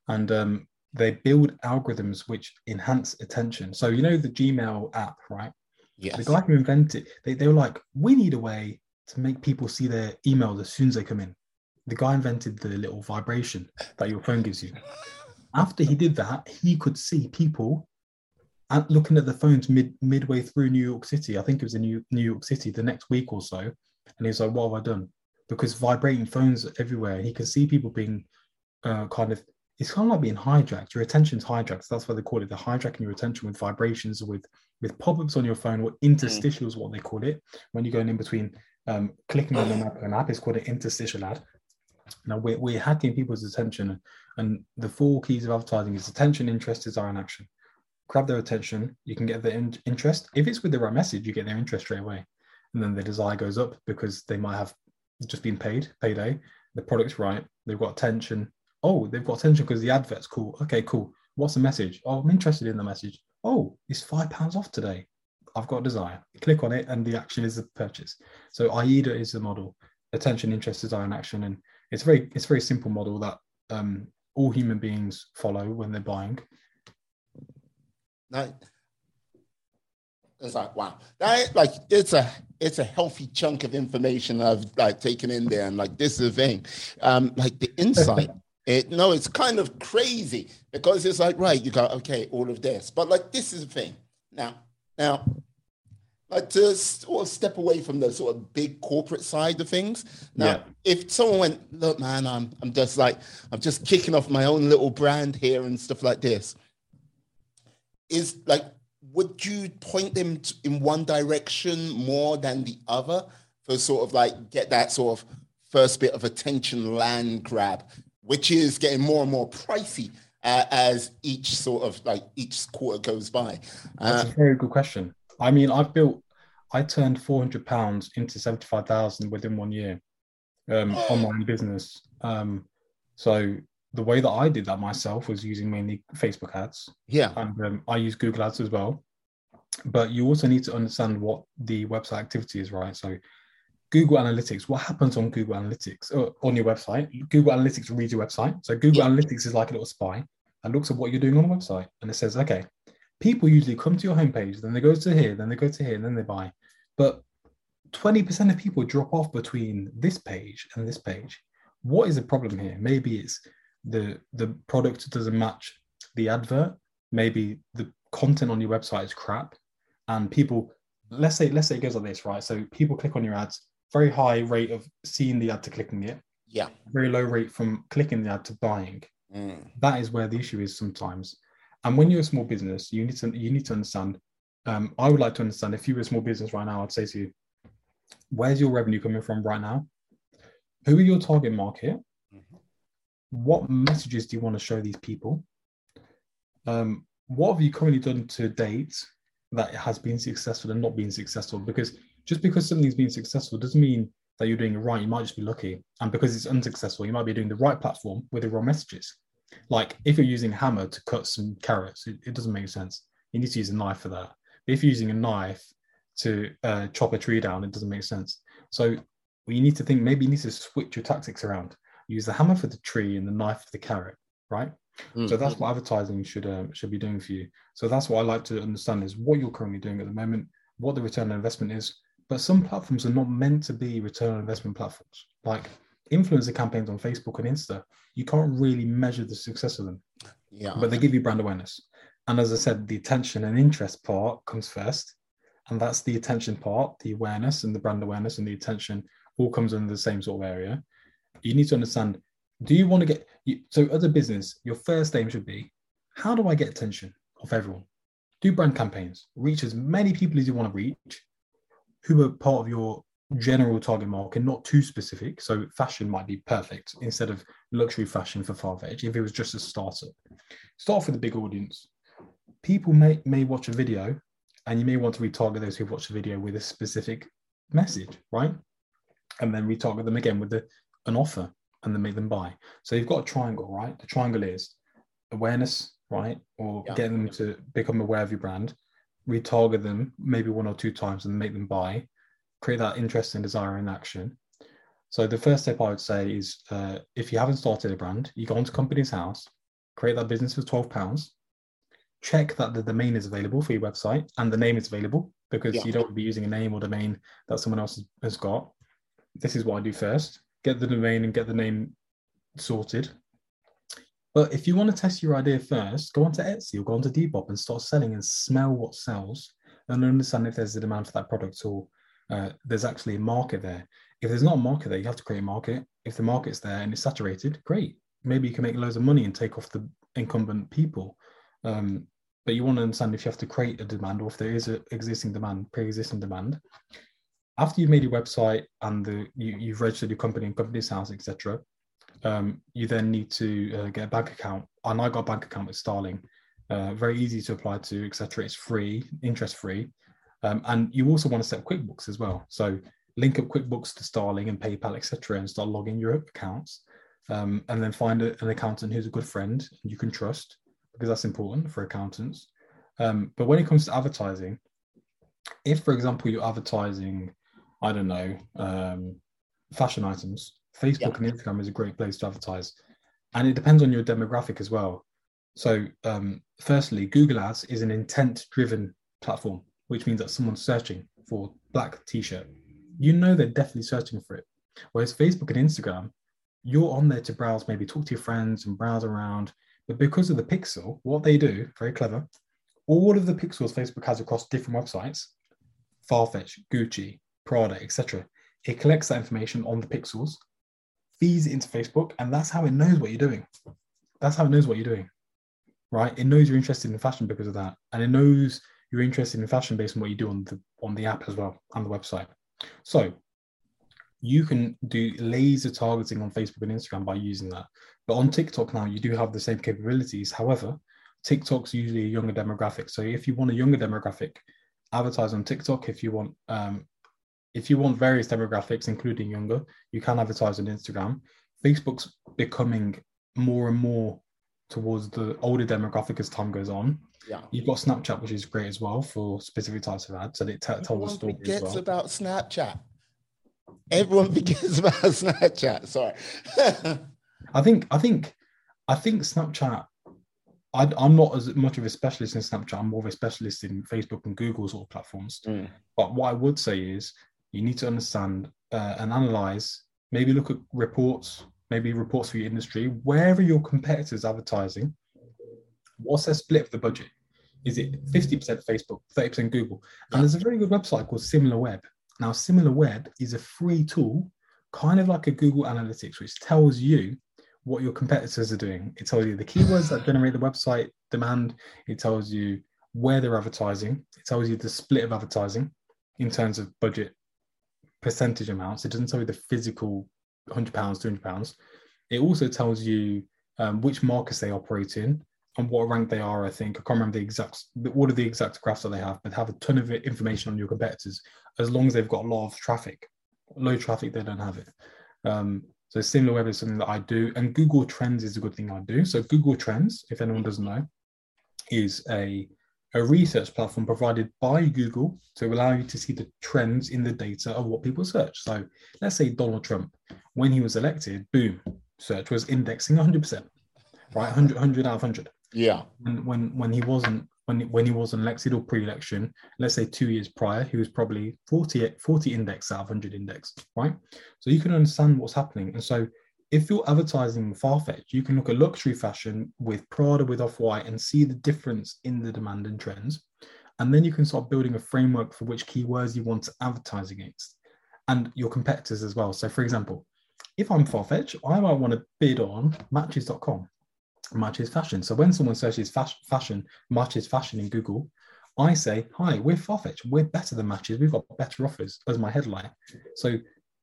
and um, they build algorithms which enhance attention. So you know the Gmail app, right? Yes. The guy who invented they, they were like, we need a way to make people see their emails as soon as they come in. The guy invented the little vibration that your phone gives you. After he did that, he could see people at, looking at the phones mid midway through New York City. I think it was in New, New York City the next week or so. And he was like, what have I done? Because vibrating phones everywhere. He could see people being uh, kind of it's kind of like being hijacked. Your attention's hijacked. So that's why they call it. the hijacking your attention with vibrations, with with pop-ups on your phone, or interstitials, what they call it. When you're going in between um, clicking on an app, an app is called an interstitial ad. Now we're, we're hacking people's attention, and the four keys of advertising is attention, interest, desire, and action. Grab their attention, you can get their in- interest. If it's with the right message, you get their interest straight away, and then the desire goes up because they might have just been paid payday. The product's right, they've got attention, Oh, they've got attention because the advert's cool. Okay, cool. What's the message? Oh, I'm interested in the message. Oh, it's five pounds off today. I've got a desire. Click on it, and the action is the purchase. So AIDA is the model: attention, interest, desire, and action. And it's very, it's a very simple model that um, all human beings follow when they're buying. Now, it's like wow, that like it's a it's a healthy chunk of information I've like taken in there, and like this is the thing, um, like the insight it, no, it's kind of crazy because it's like, right, you got, okay, all of this. But like, this is the thing. Now, now, like to sort of step away from the sort of big corporate side of things. Now, yeah. if someone went, look, man, I'm, I'm just like, I'm just kicking off my own little brand here and stuff like this. Is like, would you point them to, in one direction more than the other for sort of like get that sort of first bit of attention land grab, which is getting more and more pricey uh, as each sort of like each quarter goes by? Uh, That's a very good question. I mean, I've built, I turned 400 pounds into 75,000 within one year um, online business. Um, so the way that I did that myself was using mainly Facebook ads. Yeah. And um, I use Google ads as well. But you also need to understand what the website activity is, right? So Google Analytics, what happens on Google Analytics or uh, on your website? Google Analytics reads your website. So Google yeah. Analytics is like a little spy and looks at what you're doing on the website. And it says, okay, people usually come to your homepage, then they go to here, then they go to here, and then they buy. But 20% of people drop off between this page and this page. What is the problem here? Maybe it's the the product doesn't match the advert. Maybe the content on your website is crap, and people let's say let's say it goes like this, right? So people click on your ads, very high rate of seeing the ad to clicking it. Yeah. Very low rate from clicking the ad to buying. Mm. That is where the issue is sometimes. And when you're a small business, you need to you need to understand. Um, I would like to understand if you were a small business right now, I'd say to you, where's your revenue coming from right now? Who are your target market? Mm-hmm. What messages do you want to show these people? Um, what have you currently done to date that has been successful and not been successful? Because just because something's been successful doesn't mean that you're doing it right. You might just be lucky. And because it's unsuccessful, you might be doing the right platform with the wrong messages. Like if you're using a hammer to cut some carrots, it, it doesn't make sense. You need to use a knife for that. But if you're using a knife to uh, chop a tree down, it doesn't make sense. So you need to think maybe you need to switch your tactics around. Use the hammer for the tree and the knife for the carrot, right? Mm-hmm. So that's what advertising should uh, should be doing for you. So that's what I like to understand is what you're currently doing at the moment, what the return on investment is. But some platforms are not meant to be return on investment platforms. Like influencer campaigns on Facebook and Insta, you can't really measure the success of them. Yeah. But they give you brand awareness. And as I said, the attention and interest part comes first. And that's the attention part, the awareness and the brand awareness and the attention all comes under the same sort of area. You need to understand do you want to get so as a business, your first aim should be how do I get attention of everyone? Do brand campaigns, reach as many people as you want to reach who are part of your general target market, not too specific. So fashion might be perfect instead of luxury fashion for Farfetch if it was just a startup. Start with a big audience. People may may watch a video and you may want to retarget those who watch the video with a specific message, right? And then retarget them again with the, an offer and then make them buy. So you've got a triangle, right? The triangle is awareness, right? Or yeah. getting them to become aware of your brand, retarget them maybe one or two times and make them buy, create that interest and desire in action. So the first step I would say is uh, if you haven't started a brand, you go onto Companies House, create that business for twelve pounds, check that the domain is available for your website and the name is available because yeah. you don't be using a name or domain that someone else has got. This is what I do first: get the domain and get the name sorted. But if you want to test your idea first, go onto Etsy or go onto Depop and start selling and smell what sells and understand if there's a demand for that product or uh, there's actually a market there. If there's not a market there, you have to create a market. If the market's there and it's saturated, great. Maybe you can make loads of money and take off the incumbent people. Um, but you want to understand if you have to create a demand or if there is an existing demand, pre-existing demand. After you've made your website and the you, you've registered your company in Companies House, etc., um, you then need to uh, get a bank account. And I got a bank account with Starling. Uh, very easy to apply to, etc. It's free, interest free. Um, and you also want to set up QuickBooks as well. So link up QuickBooks to Starling and PayPal, etc., and start logging your accounts. Um, and then find a, an accountant who's a good friend and you can trust because that's important for accountants. Um, but when it comes to advertising, if, for example, you're advertising, I don't know, um, fashion items, Facebook and Instagram is a great place to advertise. And it depends on your demographic as well. So, um, firstly, Google Ads is an intent driven platform which means that someone's searching for black t-shirt, you know they're definitely searching for it. Whereas Facebook and Instagram, you're on there to browse, maybe talk to your friends and browse around. But because of the pixel, what they do, very clever, all of the pixels Facebook has across different websites, Farfetch, Gucci, Prada, etc. It collects that information on the pixels, feeds it into Facebook, and that's how it knows what you're doing. That's how it knows what you're doing, right? It knows you're interested in fashion because of that, and it knows you're interested in fashion based on what you do on the on the app as well and the website. So you can do laser targeting on Facebook and Instagram by using that. But on TikTok now, you do have the same capabilities. However, TikTok's usually a younger demographic. So if you want a younger demographic, advertise on TikTok. If you want um, if you want various demographics, including younger, you can advertise on Instagram. Facebook's becoming more and more towards the older demographic as time goes on. Yeah. You've got Snapchat, which is great as well for specific types of ads, and it t- tells a story forgets well. about Snapchat. Everyone forgets about Snapchat. Sorry. I think, I think, I think Snapchat. I, I'm not as much of a specialist in Snapchat. I'm more of a specialist in Facebook and Google sort of platforms. Mm. But what I would say is, you need to understand uh, and analyze. Maybe look at reports. Maybe reports for your industry. Wherever your competitors advertising, what's their split of the budget? Is it 50% Facebook, 30% Google? And there's a very good website called SimilarWeb. Now, SimilarWeb is a free tool, kind of like a Google Analytics, which tells you what your competitors are doing. It tells you the keywords that generate the website demand. It tells you where they're advertising. It tells you the split of advertising in terms of budget percentage amounts. It doesn't tell you the physical £100, £200. It also tells you um, which markets they operate in and what rank they are. I think I can't remember the exact all of the exact graphs that they have, but have a ton of information on your competitors as long as they've got a lot of traffic. Low traffic, they don't have it. Um, so SimilarWeb is something that I do, and Google Trends is a good thing I do. So Google Trends, if anyone doesn't know, is a a research platform provided by Google to allow you to see the trends in the data of what people search. So let's say Donald Trump, when he was elected, boom, search was indexing 100%, right? 100, 100 out of 100. Yeah. And when when he wasn't when when he wasn't elected or pre-election, let's say two years prior, he was probably 40, 40 index out of 100 index, right? So you can understand what's happening. And so if you're advertising Farfetch, you can look at luxury fashion with Prada, with Off White, and see the difference in the demand and trends. And then you can start building a framework for which keywords you want to advertise against and your competitors as well. So, for example, if I'm Farfetch, I might want to bid on matches.com, matches fashion. So, when someone searches fashion, fashion matches fashion in Google, I say, Hi, we're Farfetch. We're better than matches. We've got better offers as my headline. So,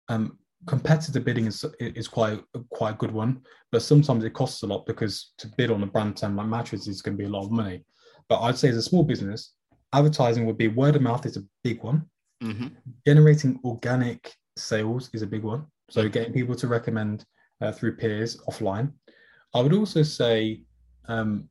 um, competitor bidding is is quite quite a good one, but sometimes it costs a lot because to bid on a brand term like Matches is going to be a lot of money. But I'd say as a small business, advertising would be word of mouth is a big one. Mm-hmm. Generating organic sales is a big one. So getting people to recommend uh, through peers offline. I would also say um,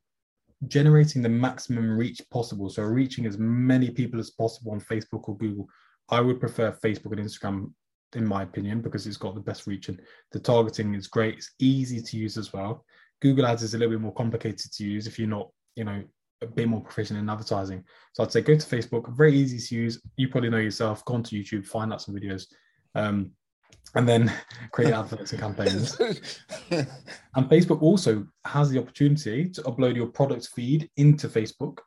generating the maximum reach possible. So reaching as many people as possible on Facebook or Google. I would prefer Facebook and Instagram in my opinion, because it's got the best reach and the targeting is great. It's easy to use as well. Google Ads is a little bit more complicated to use if you're not, you know, a bit more proficient in advertising. So I'd say go to Facebook, very easy to use. You probably know yourself. Go onto YouTube, find out some videos, um, and then create adverts and campaigns. and Facebook also has the opportunity to upload your product feed into Facebook,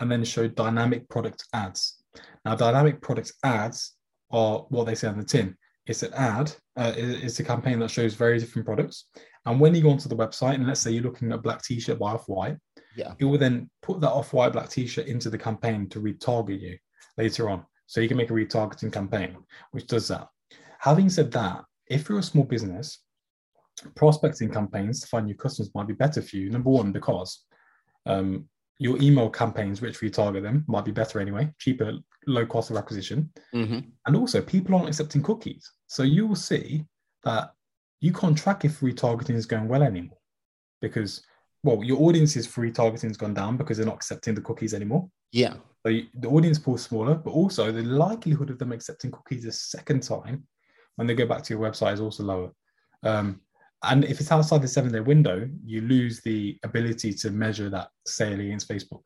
and then show dynamic product ads. Now, dynamic product ads are what they say on the tin. It's an ad, uh, it's a campaign that shows very different products. And when you go onto the website, and let's say you're looking at a black t-shirt by Off-White, yeah. it will then put that Off-White black t-shirt into the campaign to retarget you later on. So you can make a retargeting campaign, which does that. Having said that, if you're a small business, prospecting campaigns to find new customers might be better for you. Number one, because um, your email campaigns, which retarget them, might be better anyway, cheaper, low cost of acquisition. Mm-hmm. And also, people aren't accepting cookies. So you will see that you can't track if retargeting is going well anymore because, well, your audience's for retargeting has gone down because they're not accepting the cookies anymore. Yeah. So you, the audience pool is smaller, but also the likelihood of them accepting cookies a second time when they go back to your website is also lower. Um, and if it's outside the seven day window, you lose the ability to measure that sale against Facebook.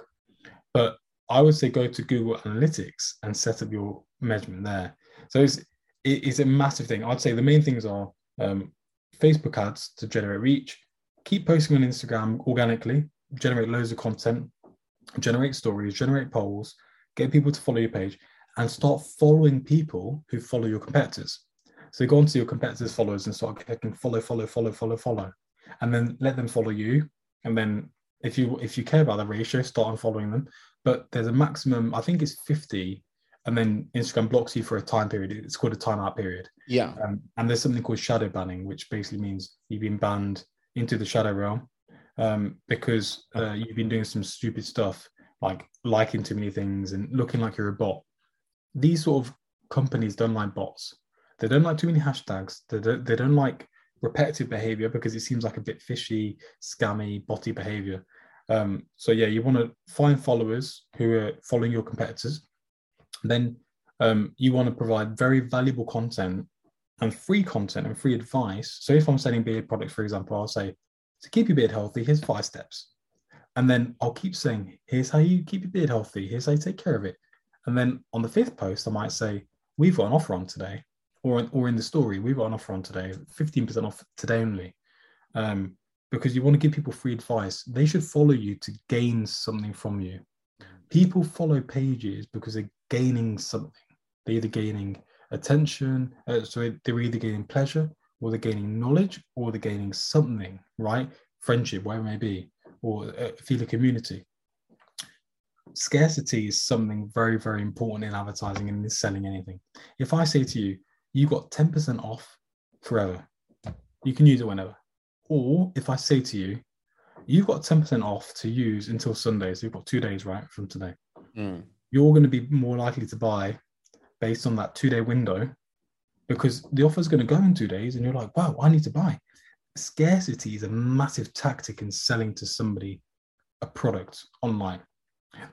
But I would say go to Google Analytics and set up your measurement there. So it's it's a massive thing. I'd say the main things are um, Facebook ads to generate reach, keep posting on Instagram organically, generate loads of content, generate stories, generate polls, get people to follow your page, and start following people who follow your competitors. So go onto your competitors' followers and start clicking follow, follow, follow, follow, follow, and then let them follow you. And then if you if you care about the ratio, start unfollowing them. but there's a maximum. I think it's 50, and then Instagram blocks you for a time period. It's called a timeout period. Yeah. Um, and there's something called shadow banning, which basically means you've been banned into the shadow realm um, because uh, you've been doing some stupid stuff like liking too many things and looking like you're a bot. These sort of companies don't like bots. They don't like too many hashtags. They don't, they don't like repetitive behavior because it seems like a bit fishy, scammy, botty behavior. Um, so yeah, you want to find followers who are following your competitors. Then um, you want to provide very valuable content and free content and free advice. So if I'm selling beard products, for example, I'll say to keep your beard healthy, here's five steps. And then I'll keep saying, here's how you keep your beard healthy, here's how you take care of it. And then on the fifth post, I might say, we've got an offer on today. Or, or in the story, we've got an offer on today, 15% off today only. Um, because you want to give people free advice. They should follow you to gain something from you. People follow pages because they're gaining something. They're either gaining attention, uh, so they're either gaining pleasure or they're gaining knowledge or they're gaining something, right? Friendship, whatever it may be, or uh, feel a community. Scarcity is something very, very important in advertising and in selling anything. If I say to you, you got 10% off forever, you can use it whenever. Or if I say to you, you've got 10% off to use until Sunday, so you've got two days, right, from today. Mm. You're going to be more likely to buy based on that two day window because the offer is going to go in two days and you're like, wow, I need to buy. Scarcity is a massive tactic in selling to somebody a product online.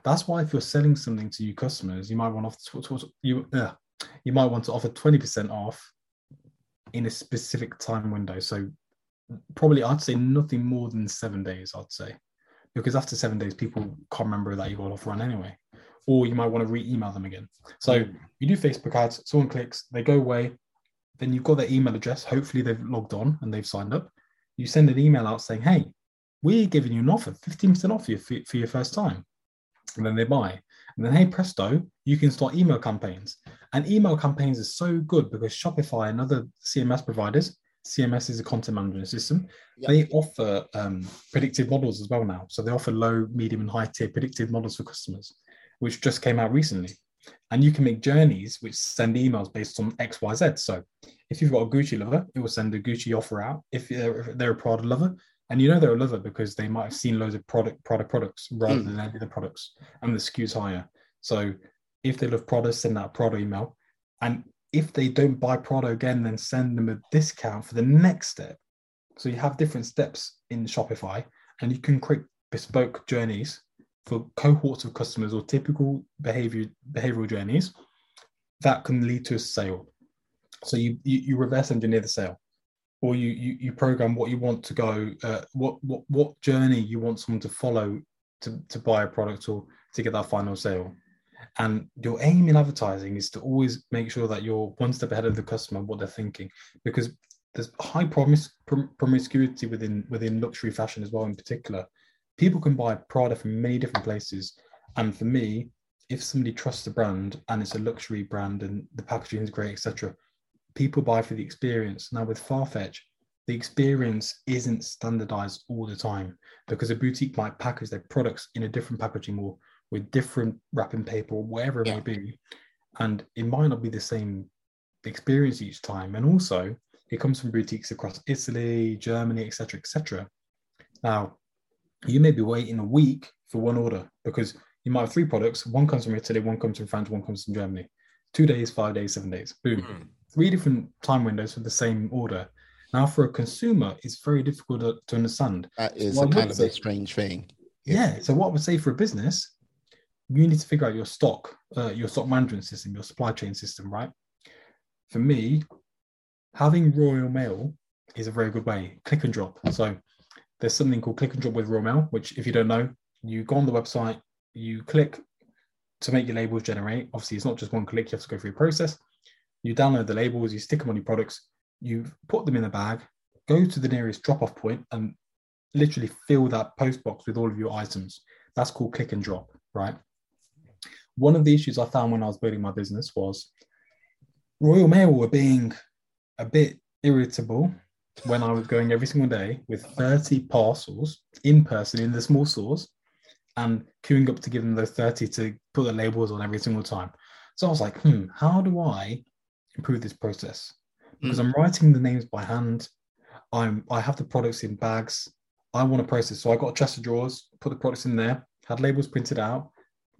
That's why if you're selling something to your customers, you might want to you uh, you might want to offer 20% off in a specific time window. So probably I'd say nothing more than seven days, I'd say. Because after seven days, people can't remember that you got off run anyway or you might want to re-email them again. So mm. you do Facebook ads, someone clicks, they go away, then you've got their email address. Hopefully they've logged on and they've signed up. You send an email out saying, "Hey, we're giving you an offer, 15% off you for, for your first time," and then they buy. And then, hey, presto, you can start email campaigns. And email campaigns are so good because Shopify and other CMS providers, CMS is a content management system, yep. they offer um, predictive models as well now. So they offer low, medium, and high tier predictive models for customers which just came out recently. And you can make journeys which send emails based on X, Y, Z. So if you've got a Gucci lover, it will send a Gucci offer out. If they're, if they're a Prada lover, and you know they're a lover because they might have seen loads of product product products rather mm. than any of the products, and the SKUs higher. So if they love Prada, send that Prada email. And if they don't buy Prada again, then send them a discount for the next step. So you have different steps in Shopify, and you can create bespoke journeys for cohorts of customers or typical behavior behavioral journeys that can lead to a sale. So you you, you reverse engineer the sale, or you, you you program what you want to go, uh, what what what journey you want someone to follow to to buy a product or to get that final sale. And your aim in advertising is to always make sure that you're one step ahead of the customer, what they're thinking, because there's high promise promiscuity within within luxury fashion as well, in particular people can buy Prada from many different places. And for me, if somebody trusts the brand and it's a luxury brand and the packaging is great, etc., people buy for the experience. Now with Farfetch, the experience isn't standardized all the time because a boutique might package their products in a different packaging or with different wrapping paper or whatever it yeah. may be. And it might not be the same experience each time. And also, it comes from boutiques across Italy, Germany, etc., etc. Now, you may be waiting a week for one order because you might have three products. One comes from Italy, one comes from France, one comes from Germany. Two days, five days, seven days. Boom. Mm. Three different time windows for the same order. Now, for a consumer, it's very difficult to, to understand. That is so a kind of say, a strange thing. Yeah. yeah. So, what I would say for a business, you need to figure out your stock, uh, your stock management system, your supply chain system, right? For me, having Royal Mail is a very good way. Click and drop. So, there's something called click and drop with Royal Mail, which if you don't know, you go on the website, you click to make your labels generate. Obviously, it's not just one click, you have to go through a process. You download the labels, you stick them on your products, you put them in a bag, go to the nearest drop off point and literally fill that post box with all of your items. That's called click and drop, right? One of the issues I found when I was building my business was Royal Mail were being a bit irritable when I was going every single day with 30 parcels in person in the small stores. and queuing up to give them those 30 to put the labels on every single time. So I was like, hmm, how do I improve this process? Because mm. I'm writing the names by hand. I'm I have the products in bags. I want to process. So I got a chest of drawers, put the products in there, had labels printed out,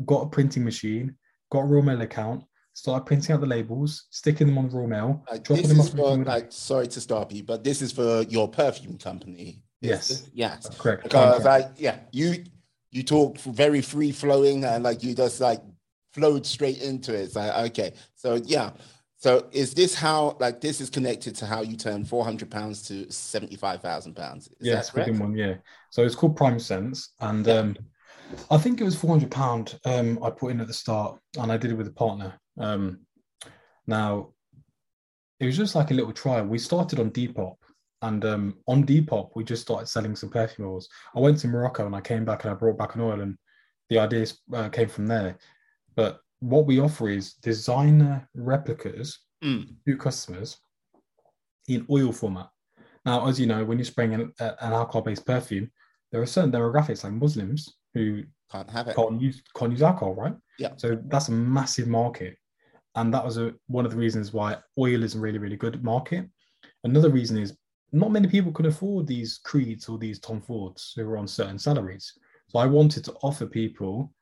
got a printing machine, got a Royal Mail account, started printing out the labels, sticking them on Royal Mail, like, dropping them off. For, like, sorry to stop you, but this is for your perfume company. Yes. This, yes. That's correct. Because like, yeah, you you talk very free flowing and like you just like flowed straight into it. It's like, okay. So yeah. So is this how like this is connected to how you turn four hundred pounds to seventy five thousand pounds? Yes, within one year. So it's called Prime Sense, and yeah. um, I think it was four hundred pound. Um, I put in at the start, and I did it with a partner. Um, now, it was just like a little trial. We started on Depop, and um, on Depop, we just started selling some perfume oils. I went to Morocco and I came back and I brought back an oil, and the ideas uh, came from there. But what we offer is designer replicas mm. to customers in oil format. Now, as you know, when you're spraying an, an alcohol-based perfume, there are certain demographics like Muslims who can't have it, can't use can't use alcohol, right? Yeah. So that's a massive market. And that was a, one of the reasons why oil is a really really good market. Another reason is not many people can afford these creeds or these tom fords who are on certain salaries. So i wanted to offer people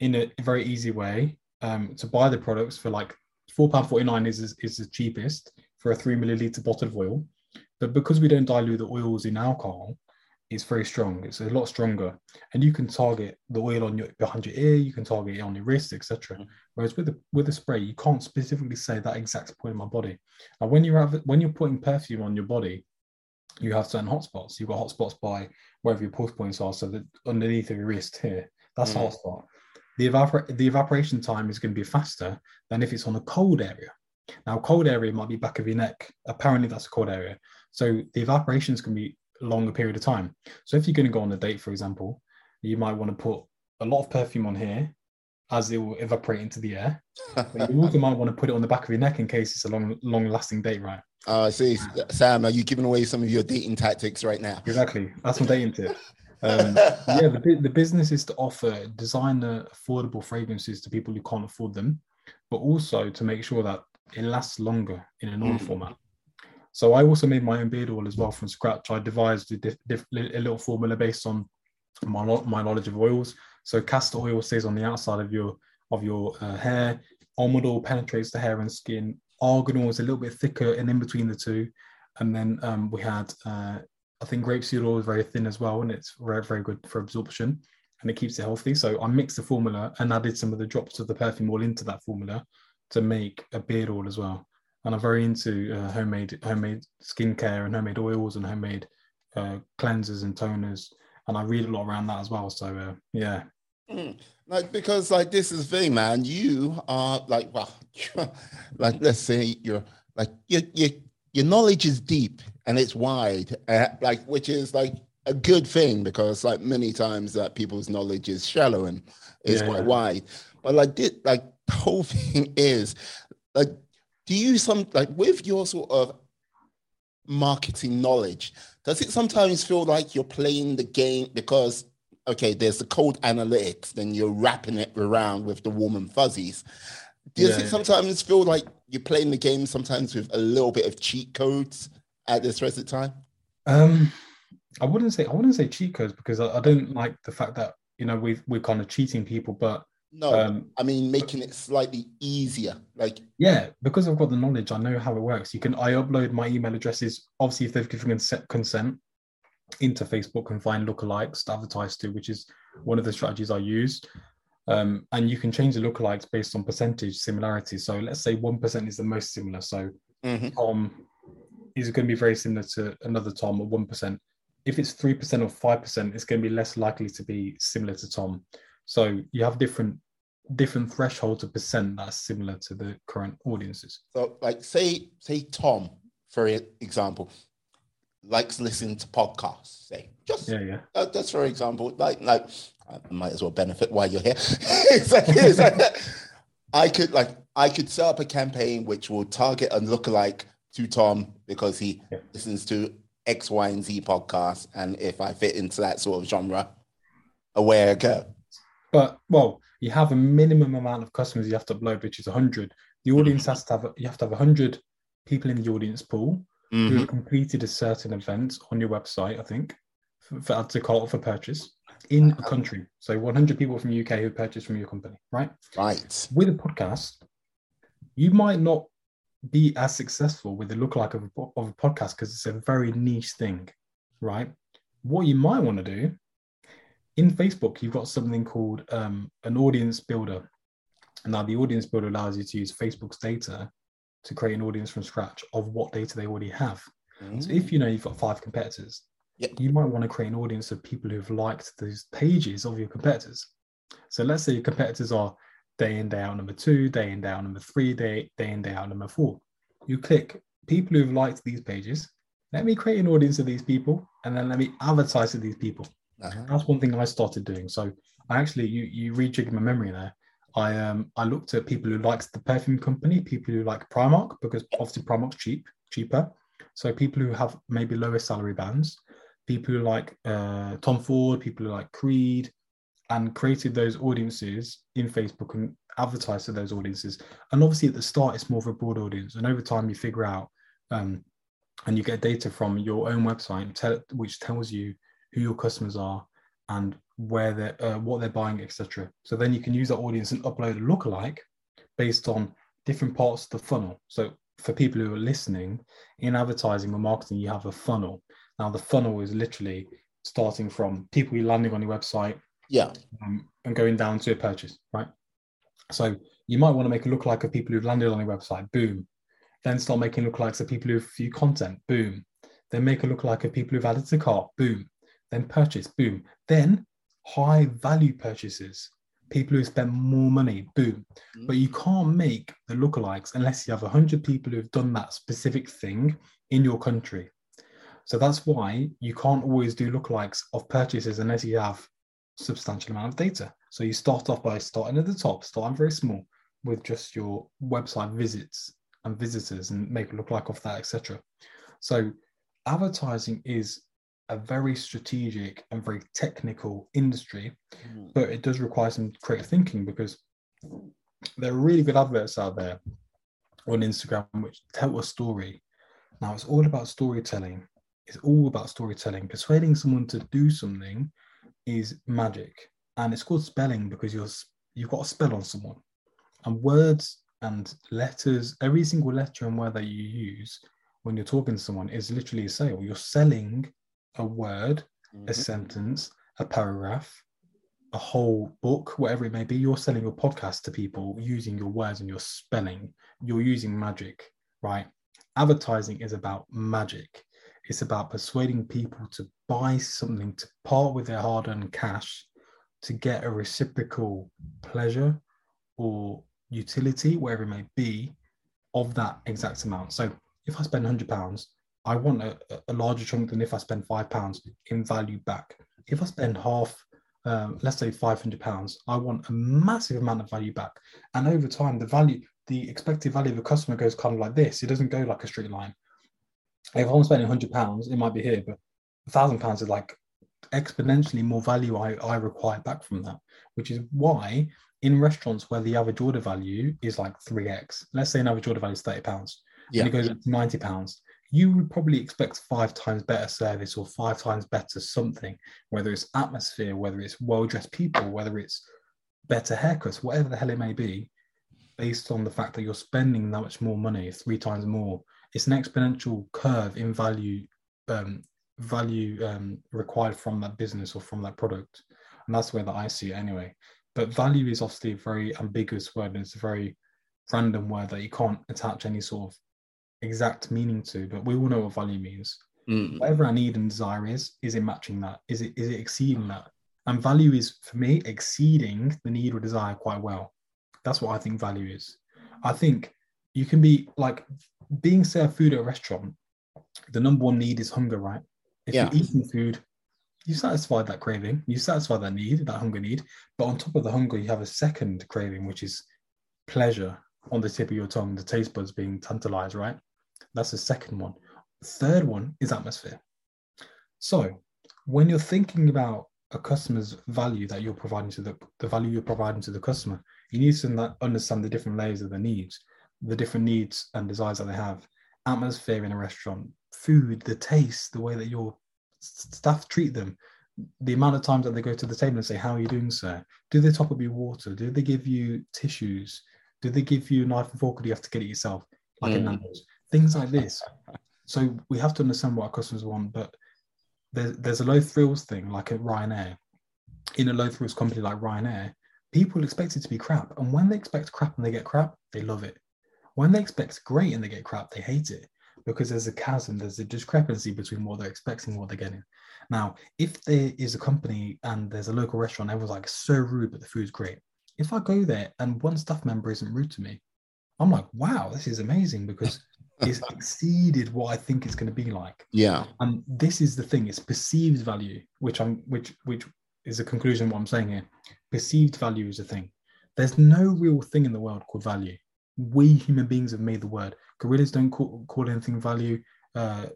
in a very easy way um, to buy the products for like £4.49 is, is, is the cheapest for a three milliliter bottle of oil. But because we don't dilute the oils in alcohol it's very strong. It's a lot stronger, and you can target the oil on your behind your ear. You can target it on your wrist, etc. Mm-hmm. Whereas with the with the spray, you can't specifically say that exact point in my body. And when you're when you're putting perfume on your body, you have certain hotspots. You've got hotspots by wherever your pulse points are. So that underneath of your wrist here, that's mm-hmm. a hotspot. The evapor- the evaporation time is going to be faster than if it's on a cold area. Now, cold area might be back of your neck. Apparently, that's a cold area. So the evaporation is going to be longer period of time. So if you're going to go on a date, for example, you might want to put a lot of perfume on here as it will evaporate into the air. but you also might want to put it on the back of your neck in case it's a long, long-lasting date, right? I see. Sam, are you giving away some of your dating tactics right now? Exactly. That's some dating tip. Um, yeah, the, the business is to offer designer affordable fragrances to people who can't afford them, but also to make sure that it lasts longer in an oil mm. format. So I also made my own beard oil as well from scratch. I devised a, diff, diff, a little formula based on my my knowledge of oils. So castor oil stays on the outside of your of your uh, hair. Almond oil penetrates the hair and skin. Argan oil is a little bit thicker and in between the two. And then um, we had uh, I think grapeseed oil is very thin as well, and it's very very good for absorption and it keeps it healthy. So I mixed the formula and added some of the drops of the perfume oil into that formula to make a beard oil as well and I'm very into uh, homemade homemade skincare and homemade oils and homemade uh, cleansers and toners, and I read a lot around that as well. So uh, yeah. Mm. Like because like this is the thing, man. You are like well, like let's say you're like your your your knowledge is deep and it's wide, uh, like which is like a good thing because like many times that people's knowledge is shallow and is yeah, quite yeah. wide. But like this, like the whole thing is like do you some like with your sort of marketing knowledge does it sometimes feel like you're playing the game because okay there's the cold analytics then you're wrapping it around with the warm and fuzzies? Does yeah, it sometimes feel like you're playing the game sometimes with a little bit of cheat codes at this present time? Um i wouldn't say i wouldn't say cheat codes because i, I don't like the fact that you know we we're kind of cheating people but no, um, I mean making it slightly easier. Like yeah, because I've got the knowledge, I know how it works. You can I upload my email addresses. Obviously, if they've given consent into Facebook and find lookalikes to advertise to, which is one of the strategies I use. Um, and you can change the lookalikes based on percentage similarity. So let's say one percent is the most similar. So mm-hmm. Tom is going to be very similar to another Tom at one percent. If it's three percent or five percent, it's going to be less likely to be similar to Tom. So you have different different thresholds of percent that's similar to the current audiences. So, like, say, say Tom, for example, likes listening to podcasts. Say, just yeah, yeah. Uh, just for example, like, like, I might as well benefit while you're here. it's like, it's like I could like I could set up a campaign which will target and look like to Tom because he yeah. listens to X, Y, and Z podcasts, and if I fit into that sort of genre, away I go. But well, you have a minimum amount of customers you have to upload, which is 100. The audience has to have you have to have 100 people in the audience pool who Mhm. have completed a certain event on your website. I think for, for to call for purchase in a country. So 100 people from UK who purchased from your company, right? Right. with a podcast, you might not be as successful with the lookalike of a, of a podcast because it's a very niche thing, right? What you might want to do in Facebook, you've got something called um, an audience builder. Now, the audience builder allows you to use Facebook's data to create an audience from scratch of what data they already have. So if you know you've got five competitors, Yep. you might want to create an audience of people who've liked those pages of your competitors. So let's say your competitors are day in, day out number two, day in, day out number three, day, day in, day out number four. You click people who've liked these pages. Let me create an audience of these people and then let me advertise to these people. Uh-huh. That's one thing I started doing. So I actually you you rejiggered my memory there. I um I looked at people who liked the perfume company, people who like Primark because obviously Primark's cheap, cheaper. So people who have maybe lower salary bands, people who like uh, Tom Ford, people who like Creed, and created those audiences in Facebook and advertised to those audiences. And obviously at the start it's more of a broad audience, and over time you figure out um, and you get data from your own website tell, which tells you who your customers are and where they're uh, what they're buying etc so then you can use that audience and upload a lookalike based on different parts of the funnel so for people who are listening in advertising or marketing you have a funnel now the funnel is literally starting from people you're landing on your website Yeah. um, and going down to a purchase, right? So you might want to make a lookalike of people who've landed on your website, boom. Then start making lookalikes of people who've viewed content, boom. Then make a lookalike of people who've added to cart, boom. Then purchase, boom. Then high value purchases, people who spend more money, boom. Hmm. But you can't make the lookalikes unless you have 100 people who've done that specific thing in your country. So that's why you can't always do lookalikes of purchases unless you have substantial amount of data. So you start off by starting at the top, starting very small with just your website visits and visitors and make it look like off that, etc. So advertising is a very strategic and very technical industry, Mhm. but it does require some creative thinking because there are really good adverts out there on Instagram which tell a story. Now it's all about storytelling. It's all about storytelling. Persuading someone to do something is magic, and it's called spelling because you're you've got a spell on someone, and words and letters. Every single letter and word that you use when you're talking to someone is literally a sale. You're selling a word, a Mhm. sentence, a paragraph, a whole book, whatever it may be. You're selling your podcast to people using your words and your spelling. You're using magic, right? Advertising is about magic. It's about persuading people to buy something, to part with their hard earned cash, to get a reciprocal pleasure or utility, wherever it may be, of that exact amount. So if I spend £100, I want a, a larger chunk than if I spend £5 in value back. If I spend half, um, let's say £500, I want a massive amount of value back. And over time, the value, the expected value of a customer goes kind of like this. It doesn't go like a straight line. If I'm spending hundred pounds, it might be here, but a thousand pounds is like exponentially more value I, I require back from that, which is why in restaurants where the average order value is like 3x, let's say an average order value is 30 pounds, Yeah. and it goes up to 90 pounds, you would probably expect five times better service or five times better something, whether it's atmosphere, whether it's well dressed people, whether it's better haircuts, whatever the hell it may be, based on the fact that you're spending that much more money, three times more. It's an exponential curve in value, um, value um, required from that business or from that product, and that's the way that I see it anyway. But value is obviously a very ambiguous word, and it's a very random word that you can't attach any sort of exact meaning to. But we all know what value means Mm. whatever I need and desire is, is it matching that? Is it is it exceeding that? And value is for me exceeding the need or desire quite well. That's what I think value is. I think you can be like being served food at a restaurant. The number one need is hunger, right? If Yeah. you're eating food, you satisfy that craving, you satisfy that need, that hunger need. But on top of the hunger, you have a second craving, which is pleasure on the tip of your tongue, the taste buds being tantalized, right? That's the second one. Third one is atmosphere. So when you're thinking about a customer's value that you're providing to the the value you're providing to the customer. You need to understand the different layers of the needs, the different needs and desires that they have. Atmosphere in a restaurant, food, the taste, the way that your staff treat them, the amount of times that they go to the table and say, "How are you doing, sir?" Do they top up your water? Do they give you tissues? Do they give you a knife and fork, or do you have to get it yourself, like mm. a Nando's? Things like this. So we have to understand what our customers want, but there's there's a low thrills thing like at Ryanair. In a low thrills company like Ryanair, people expect it to be crap, and when they expect crap and they get crap, they love it. When they expect great and they get crap, they hate it because there's a chasm, there's a discrepancy between what they're expecting and what they're getting. Now, if there is a company and there's a local restaurant, everyone's like so rude, but the food's great. If I go there and one staff member isn't rude to me, I'm like, wow, this is amazing because it's exceeded what I think it's going to be like. Yeah. And this is the thing, it's perceived value, which I'm which which is a conclusion what I'm saying here. Perceived value is a thing. There's no real thing in the world called value. We human beings have made the word. Gorillas don't call, call anything value. Uh,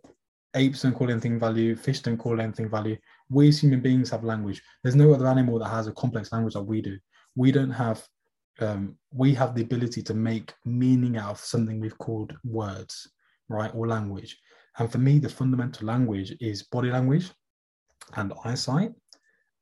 apes don't call anything value. Fish don't call anything value. We as human beings have language. There's no other animal that has a complex language that we do. We don't have um, we have the ability to make meaning out of something we've called words, right, or language. And for me, the fundamental language is body language and eyesight.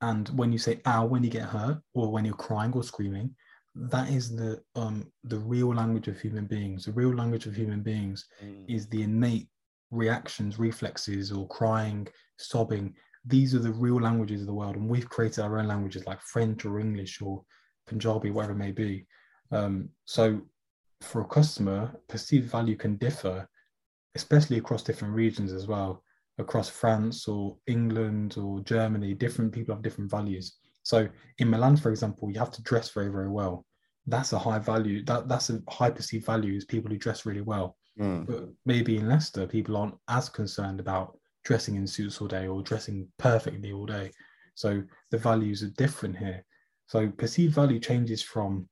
And when you say ow when you get hurt, or when you're crying or screaming, that is the um the real language of human beings. The real language of human beings mm. is the innate reactions, reflexes, or crying, sobbing. These are the real languages of the world, and we've created our own languages like French or English or Punjabi, wherever it may be. Um, so for a customer, perceived value can differ, especially across different regions as well. Across France or England or Germany, different people have different values. So in Milan, for example, you have to dress very, very well. That's a high value. That that's a high perceived value is people who dress really well. Mm. But maybe in Leicester, people aren't as concerned about dressing in suits all day or dressing perfectly all day. So the values are different here. So perceived value changes from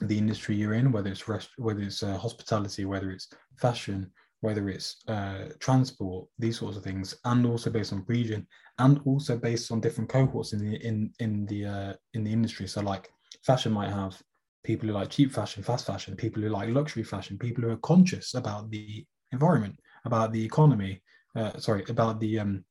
the industry you're in, whether it's rest, whether it's uh, hospitality, whether it's fashion, whether it's uh, transport, these sorts of things, and also based on region, and also based on different cohorts in the in in the uh, in the industry. So like fashion might have people who like cheap fashion, fast fashion, people who like luxury fashion, people who are conscious about the environment, about the economy, uh, sorry, about the um,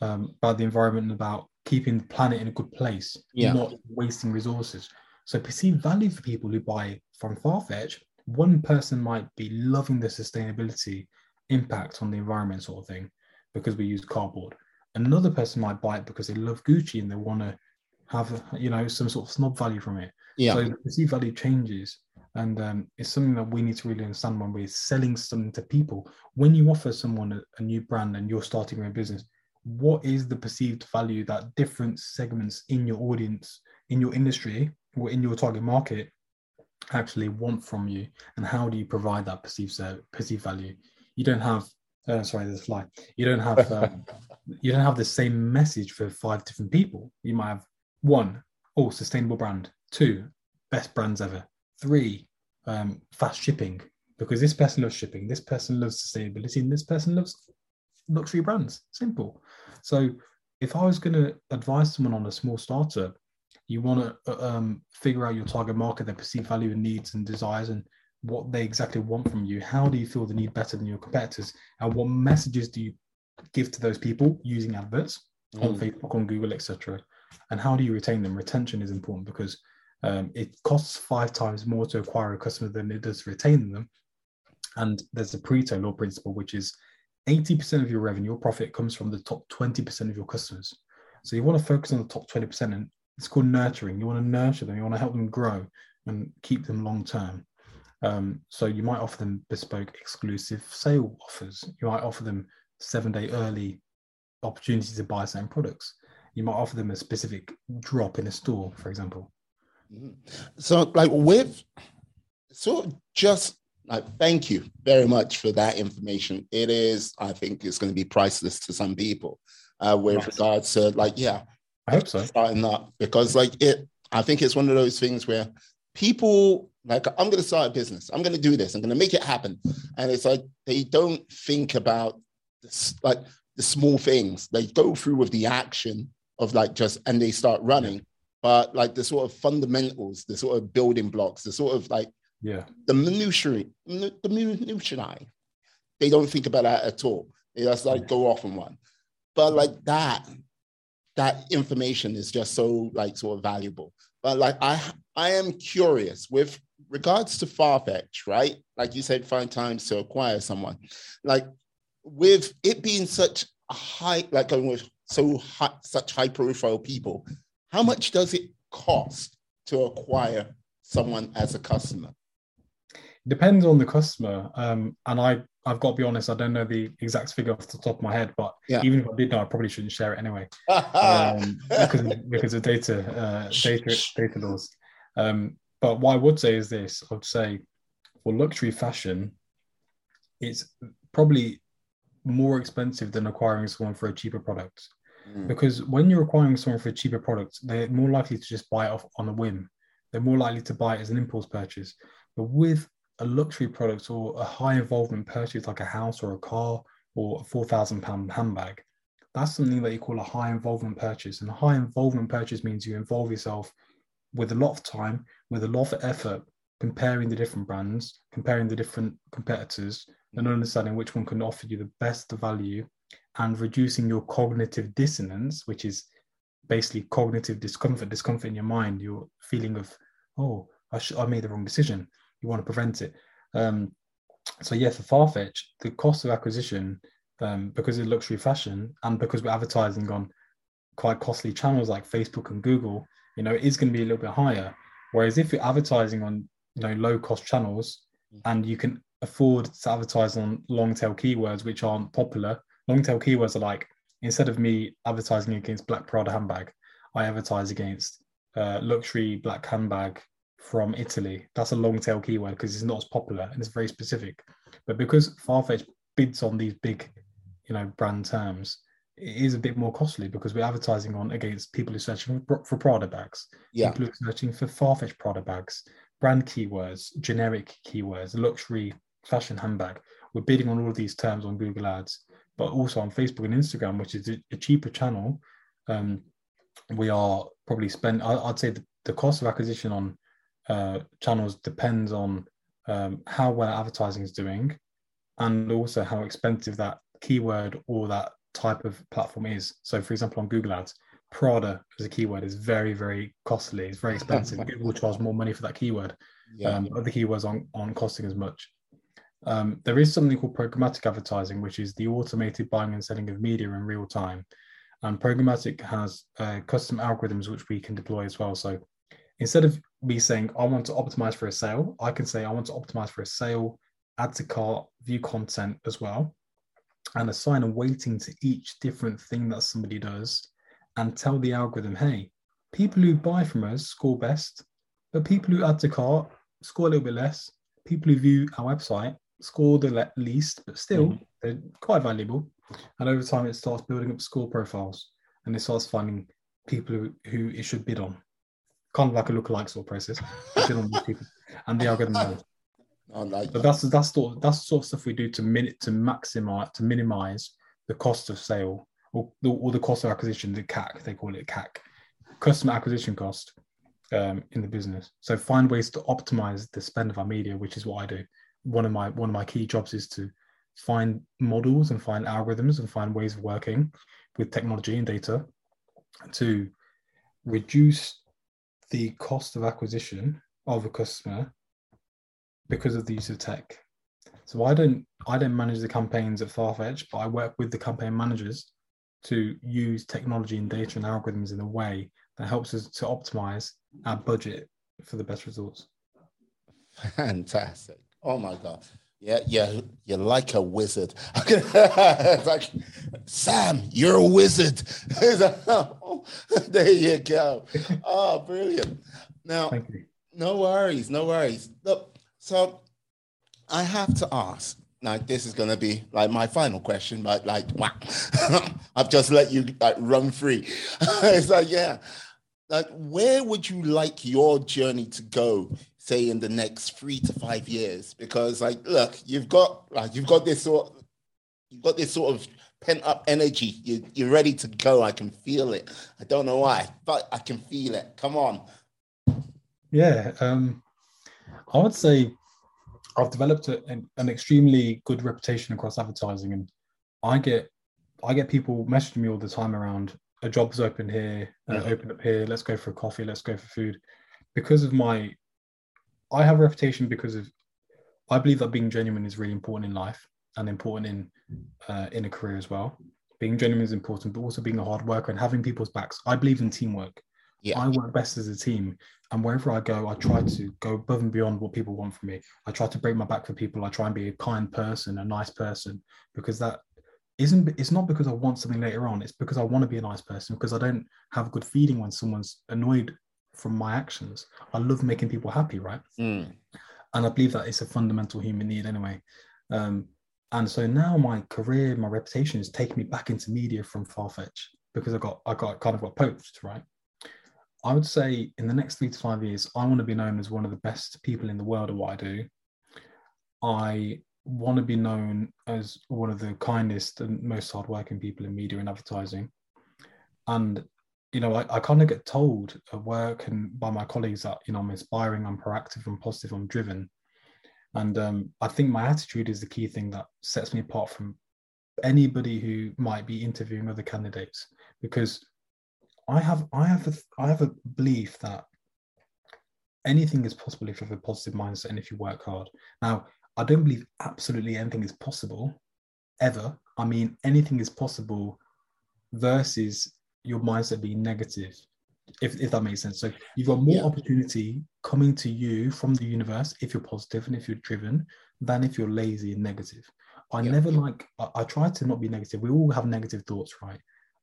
um, about the environment and about keeping the planet in a good place, yeah. not wasting resources. So perceived value for people who buy from Farfetch, one person might be loving the sustainability impact on the environment sort of thing because we use cardboard. Another person might buy it because they love Gucci and they want to have you know some sort of snob value from it. Yeah. So the perceived value changes, and um, it's something that we need to really understand when we're selling something to people. When you offer someone a, a new brand and you're starting your own business, what is the perceived value that different segments in your audience, in your industry, or in your target market actually want from you, and how do you provide that perceived perceived value? You don't have uh, sorry, there's a fly. You don't have um, you don't have the same message for five different people. You might have one, oh, sustainable brand. Two, best brands ever. Three, um, fast shipping because this person loves shipping, this person loves sustainability, and this person loves luxury brands. Simple. So if I was going to advise someone on a small startup, you want to uh, um, figure out your target market, their perceived value and needs and desires, and what they exactly want from you. How do you feel the need better than your competitors? And what messages do you give to those people using adverts mm. on Facebook, on Google, etc. And how do you retain them? Retention is important because um, it costs five times more to acquire a customer than it does retain them. And there's a Pareto law principle, which is 80% of your revenue or profit comes from the top 20% of your customers. So you want to focus on the top 20%, and it's called nurturing. You want to nurture them, you want to help them grow and keep them long term. Um, so you might offer them bespoke exclusive sale offers. You might offer them seven day early opportunity to buy certain products. You might offer them a specific drop in a store, for example. Mm-hmm. So, like with so just like, thank you very much for that information. It is, I think, it's going to be priceless to some people uh, with nice. regards to like, yeah, I hope so. Starting up because like it, I think it's one of those things where people like, I'm going to start a business. I'm going to do this. I'm going to make it happen, and it's like they don't think about this, like the small things. They go through with the action of like just and they start running. But like the sort of fundamentals, the sort of building blocks, the sort of like yeah, the minutiae, the minutiae, they don't think about that at all. They just like go off on one. But like that, that information is just so like sort of valuable. But like I I am curious with regards to Farfetch, right? Like you said, five times to acquire someone. Like with it being such a high, like going with so high, such high profile people, how much does it cost to acquire someone as a customer? Depends on the customer. Um, and I, I've got to be honest, I don't know the exact figure off the top of my head, but yeah. even if I did know, I probably shouldn't share it anyway um, because, because of data, uh, data, data laws. Um, but what I would say is this: I would say for luxury fashion, it's probably more expensive than acquiring someone for a cheaper product. Mm. Because when you're acquiring someone for a cheaper product, they're more likely to just buy it off on a whim. They're more likely to buy it as an impulse purchase. But with a luxury product or a high involvement purchase like a house or a car or a four thousand pound handbag, that's something that you call a high involvement purchase. And a high involvement purchase means you involve yourself with a lot of time, with a lot of effort, comparing the different brands, comparing the different competitors, and understanding which one can offer you the best value and reducing your cognitive dissonance, which is basically cognitive discomfort, discomfort in your mind, your feeling of, oh, I, sh- I made the wrong decision. You want to prevent it. Um, so yeah, for Farfetch, the cost of acquisition, um, because of luxury fashion and because we're advertising on quite costly channels like Facebook and Google, you know, it is going to be a little bit higher. Whereas if you're advertising on, you know, low cost channels and you can afford to advertise on long tail keywords which aren't popular, long tail keywords are like instead of me advertising against black Prada handbag, I advertise against uh, luxury black handbag from Italy. That's a long tail keyword because it's not as popular and it's very specific. But because Farfetch bids on these big, you know, brand terms, it is a bit more costly because we're advertising on against people who are searching for, for Prada bags, yeah. people who are searching for Farfetch Prada bags, brand keywords, generic keywords, luxury fashion handbag. We're bidding on all of these terms on Google Ads, but also on Facebook and Instagram, which is a cheaper channel. Um, we are probably spend. I'd say the, the cost of acquisition on uh, channels depends on um, how well advertising is doing, and also how expensive that keyword or that type of platform is. So, for example, on Google Ads, Prada as a keyword is very, very costly. It's very expensive. Google charges more money for that keyword. Yeah. Um, other keywords aren't, aren't costing as much. Um, there is something called programmatic advertising, which is the automated buying and selling of media in real time. And programmatic has uh, custom algorithms which we can deploy as well. So instead of me saying, I want to optimize for a sale, I can say, I want to optimize for a sale, add to cart, view content as well, and assign a weighting to each different thing that somebody does and tell the algorithm, hey, people who buy from us score best, but people who add to cart score a little bit less. People who view our website score the least, but still mm-hmm. they're quite valuable. And over time, it starts building up score profiles, and it starts finding people who, who it should bid on, kind of like a lookalike sort of process. on these people, and the algorithm knows. I like but that's that's sort that's the sort of stuff we do to minute to maximize to minimize the cost of sale or, or the cost of acquisition, the CAC they call it CAC, customer acquisition cost um, in the business. So find ways to optimize the spend of our media, which is what I do one of my one of my key jobs is to find models and find algorithms and find ways of working with technology and data to reduce the cost of acquisition of a customer because of the use of tech. So I don't I don't manage the campaigns at Farfetch, but I work with the campaign managers to use technology and data and algorithms in a way that helps us to optimize our budget for the best results. Fantastic. Oh my God. Yeah, yeah, you're like a wizard. like, Sam, you're a wizard. there you go. Oh, brilliant. Now, no worries, no worries. Look, so I have to ask. Now, this is going to be like my final question, but like, wow, I've just let you like run free. it's like, yeah, like, where would you like your journey to go say in the next three to five years because like look you've got like you've got this sort you've got this sort of pent up energy. You, you're ready to go. I can feel it. I don't know why, but I can feel it. Come on. Yeah, um, I would say I've developed a, an, an extremely good reputation across advertising, and I get I get people messaging me all the time around a job's open here, uh, Yeah. open up here. Let's go for a coffee. Let's go for food, because of my. I have a reputation because of. I believe that being genuine is really important in life and important in uh, in a career as well. Being genuine is important, but also being a hard worker and having people's backs. I believe in teamwork. Yeah. I work best as a team, and wherever I go, I try to go above and beyond what people want from me. I try to break my back for people. I try and be a kind person, a nice person, because that isn't. It's not because I want something later on. It's because I want to be a nice person. Because I don't have a good feeling when someone's annoyed from my actions. I love making people happy, right? Mm. and I believe that it's a fundamental human need anyway. Um, and so now my career, my reputation is taking me back into media from Farfetch because I got I got kind of got poached, right? I would say in the next three to five years, I want to be known as one of the best people in the world at what I do. I want to be known as one of the kindest and most hardworking people in media and advertising. And you know, I, I kind of get told at work and by my colleagues that you know I'm inspiring, I'm proactive, I'm positive, I'm driven. And um, I think my attitude is the key thing that sets me apart from anybody who might be interviewing other candidates because I have I have a I have a belief that anything is possible if you have a positive mindset and if you work hard. Now, I don't believe absolutely anything is possible ever. I mean, anything is possible versus your mindset being negative, if, if that makes sense. So you've got more Yeah. opportunity coming to you from the universe if you're positive and if you're driven than if you're lazy and negative. I Yeah. never like, I, I try to not be negative. We all have negative thoughts, right?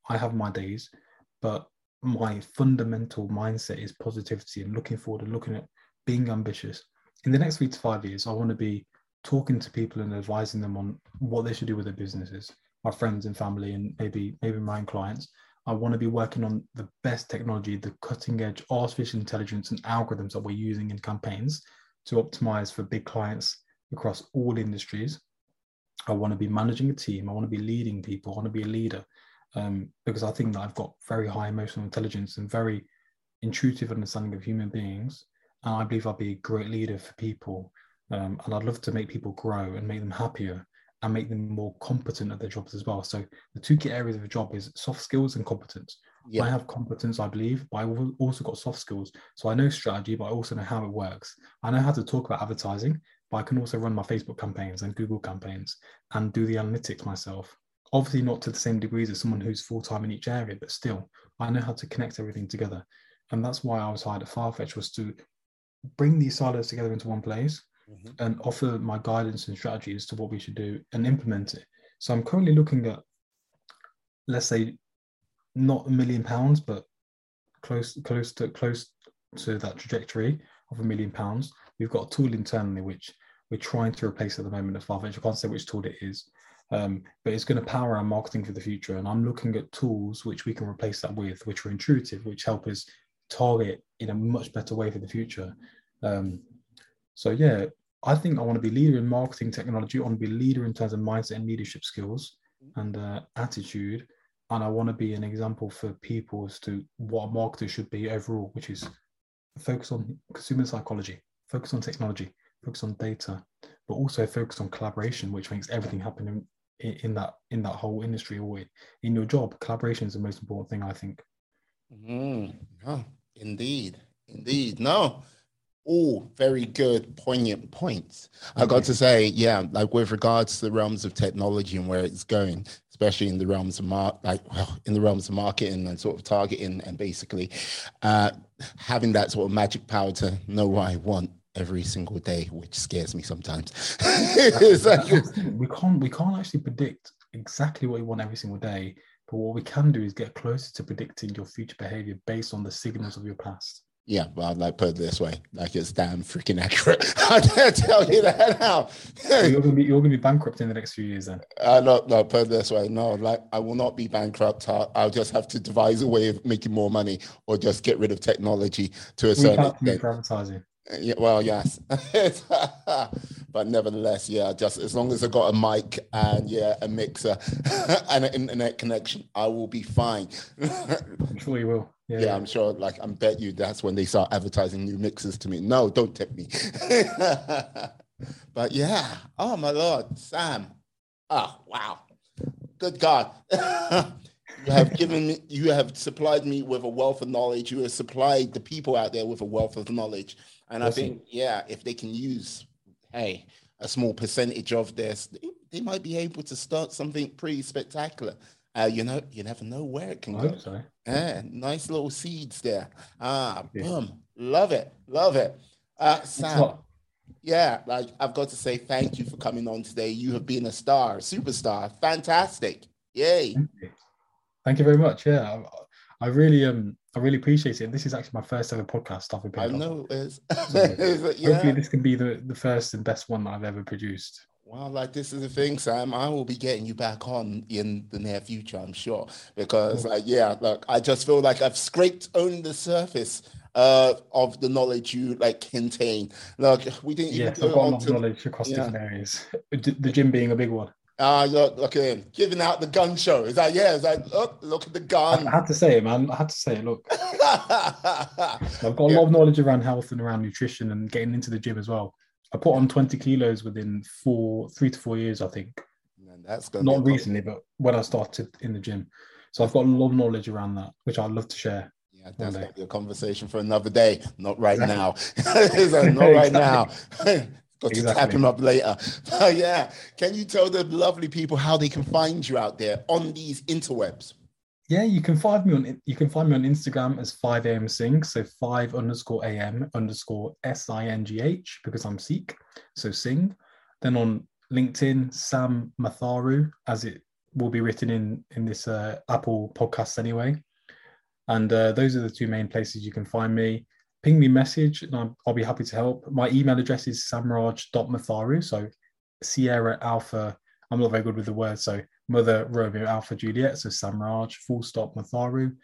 I have my days, but my fundamental mindset is positivity and looking forward and looking at being ambitious. In the next three to five years, I want to be talking to people and advising them on what they should do with their businesses, my friends and family, and maybe maybe my own clients. I want to be working on the best technology, the cutting edge artificial intelligence and algorithms that we're using in campaigns to optimize for big clients across all industries. I want to be managing a team. I want to be leading people. I want to be a leader um, because I think that I've got very high emotional intelligence and very intuitive understanding of human beings. And I believe I'll be a great leader for people. Um, and I'd love to make people grow and make them happier and make them more competent at their jobs as well. So the two key areas of a job is soft skills and competence. I have competence, I believe, but I've also got soft skills. So I know strategy, but I also know how it works. I know how to talk about advertising, but I can also run my Facebook campaigns and Google campaigns and do the analytics myself. Obviously, not to the same degrees as someone who's full time in each area, but still, I know how to connect everything together. And that's why I was hired at Farfetch was to bring these silos together into one place Mhm. and offer my guidance and strategies to what we should do and implement it. So I'm currently looking at, let's say, not a million pounds, but close, close to close to that trajectory of a million pounds. We've got a tool internally which we're trying to replace at the moment at Farfetch. I can't say which tool it is, um, but it's going to power our marketing for the future. And I'm looking at tools which we can replace that with, which are intuitive, which help us target in a much better way for the future. Um, so yeah, I think I want to be leader in marketing technology. I want to be leader in terms of mindset and leadership skills and uh, attitude. And I want to be an example for people as to what a marketer should be overall, which is focus on consumer psychology, focus on technology, focus on data, but also focus on collaboration, which makes everything happen in, in, that in that whole industry or in your job. Collaboration is the most important thing, I think. Mm, no, indeed, indeed. No. Oh, very good, poignant points. I got to say, yeah, like with regards to the realms of technology and where it's going, especially in the realms of mar- like well, in the realms of marketing and sort of targeting, and basically uh, having that sort of magic power to know what I want every single day, which scares me sometimes. Like- we can't we can't actually predict exactly what you want every single day, but what we can do is get closer to predicting your future behavior based on the signals of your past. Yeah, well, I'd like put it this way, like it's damn freaking accurate. I can't tell you that now. So you're gonna be you're gonna be bankrupt in the next few years then. Uh, no, no, put it this way. No, like I will not be bankrupt. I'll, I'll just have to devise a way of making more money or just get rid of technology to a We certain extent. for advertising. Yeah, well, yes, but nevertheless, yeah. Just as long as I got a mic and yeah, a mixer and an internet connection, I will be fine. I'm sure you will. Yeah, yeah, I'm sure. Like, I bet you that's when they start advertising new mixes to me. No, don't tip me. but yeah, oh my lord, Sam. Oh wow, good God. you have given me, you have supplied me with a wealth of knowledge. You have supplied the people out there with a wealth of knowledge. And awesome. I think, yeah, if they can use, hey, a small percentage of this, they might be able to start something pretty spectacular. Uh, you know, you never know where it can I go. So. Yeah, nice little seeds there. Ah, yeah. boom, love it, love it. Uh, Sam, yeah, like I've got to say thank you for coming on today. You have been a star, superstar, fantastic. Yay! Thank you, thank you very much. Yeah, I, I really um I really appreciate it. This is actually my first ever podcast I've I know it is. so, yeah. Hopefully, this can be the, the first and best one that I've ever produced. Well, like this is the thing, Sam. I will be getting you back on in the near future, I'm sure, because like yeah, look, I just feel like I've scraped only the surface uh, of the knowledge you like contain. Look, we didn't even. I've got a lot of knowledge across yeah. different areas. The gym being a big one. Ah, uh, look, look at him giving out the gun show. Is that yeah? Is that look? Look at the gun. I had to say it, man. I had to say it. Look, I've got a yeah. lot of knowledge around health and around nutrition and getting into the gym as well. I put on twenty kilos within four, three to four years, I think. Man, that's not recently, but when I started in the gym. So I've got a lot of knowledge around that, which I'd love to share. Yeah, that's going to be a conversation for another day. Not right now. not right now. Got to exactly. tap him up later. But yeah. Can you tell the lovely people how they can find you out there on these interwebs? Yeah, you can find me on you can find me on Instagram as 5am Singh, so 5 underscore am underscore S-I-N-G-H because I'm Sikh. So Singh. Then on LinkedIn, Sam Matharu, as it will be written in in this uh, Apple podcast anyway. And uh, those are the two main places you can find me. Ping me message and I'll, I'll be happy to help. My email address is samraj.matharu. So Sierra Alpha, I'm not very good with the words. So Mother Romeo Alpha Juliet. So Samraj, full stop Matharu.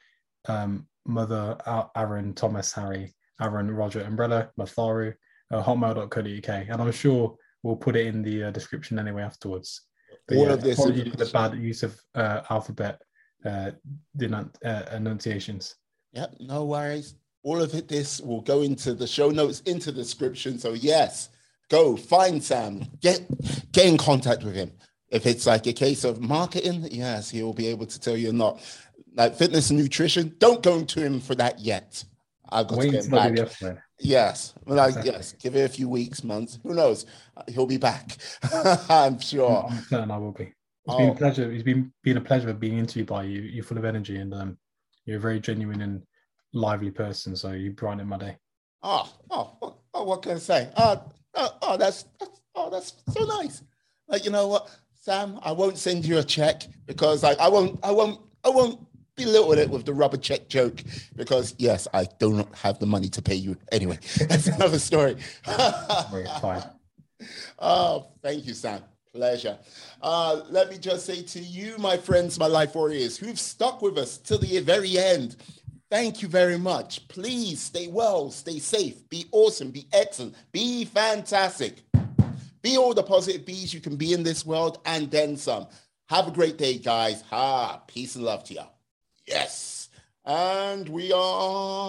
Um, Mother Aaron Thomas Harry, Aaron Roger Umbrella, Matharu, uh, hotmail.co.uk. And I'm sure we'll put it in the uh, description anyway afterwards. But All yeah, of this is the bad use of uh, alphabet uh, denun- uh, enunciations. Yep, no worries. All of it, this will go into the show notes, into the description. So yes, go find Sam, get get in contact with him. If it's like a case of marketing, yes, he will be able to tell you not. Like fitness and nutrition, don't go to him for that yet. I've got Wait to get back. Yes, like exactly. yes, give it a few weeks, months. Who knows? He'll be back. I'm sure. I'm certain I will be. It's oh. been a pleasure. It's been been a pleasure being interviewed by you. You're full of energy and um, you're a very genuine and lively person. So you brighten my day. Oh, oh, oh, what can I say? Oh, oh, oh that's, that's oh, that's so nice. Like you know what, Sam, I won't send you a check because I, I won't, I won't, I won't belittle it with the rubber check joke because yes, I do not have the money to pay you anyway. That's another story. Oh, thank you, Sam. Pleasure. Uh, let me just say to you, my friends, my life warriors, who've stuck with us till the very end, thank you very much. Please stay well, stay safe, be awesome, be excellent, be fantastic. Be all the positive bees you can be in this world and then some. Have a great day, guys. Ha, peace and love to you. Yes. And we are.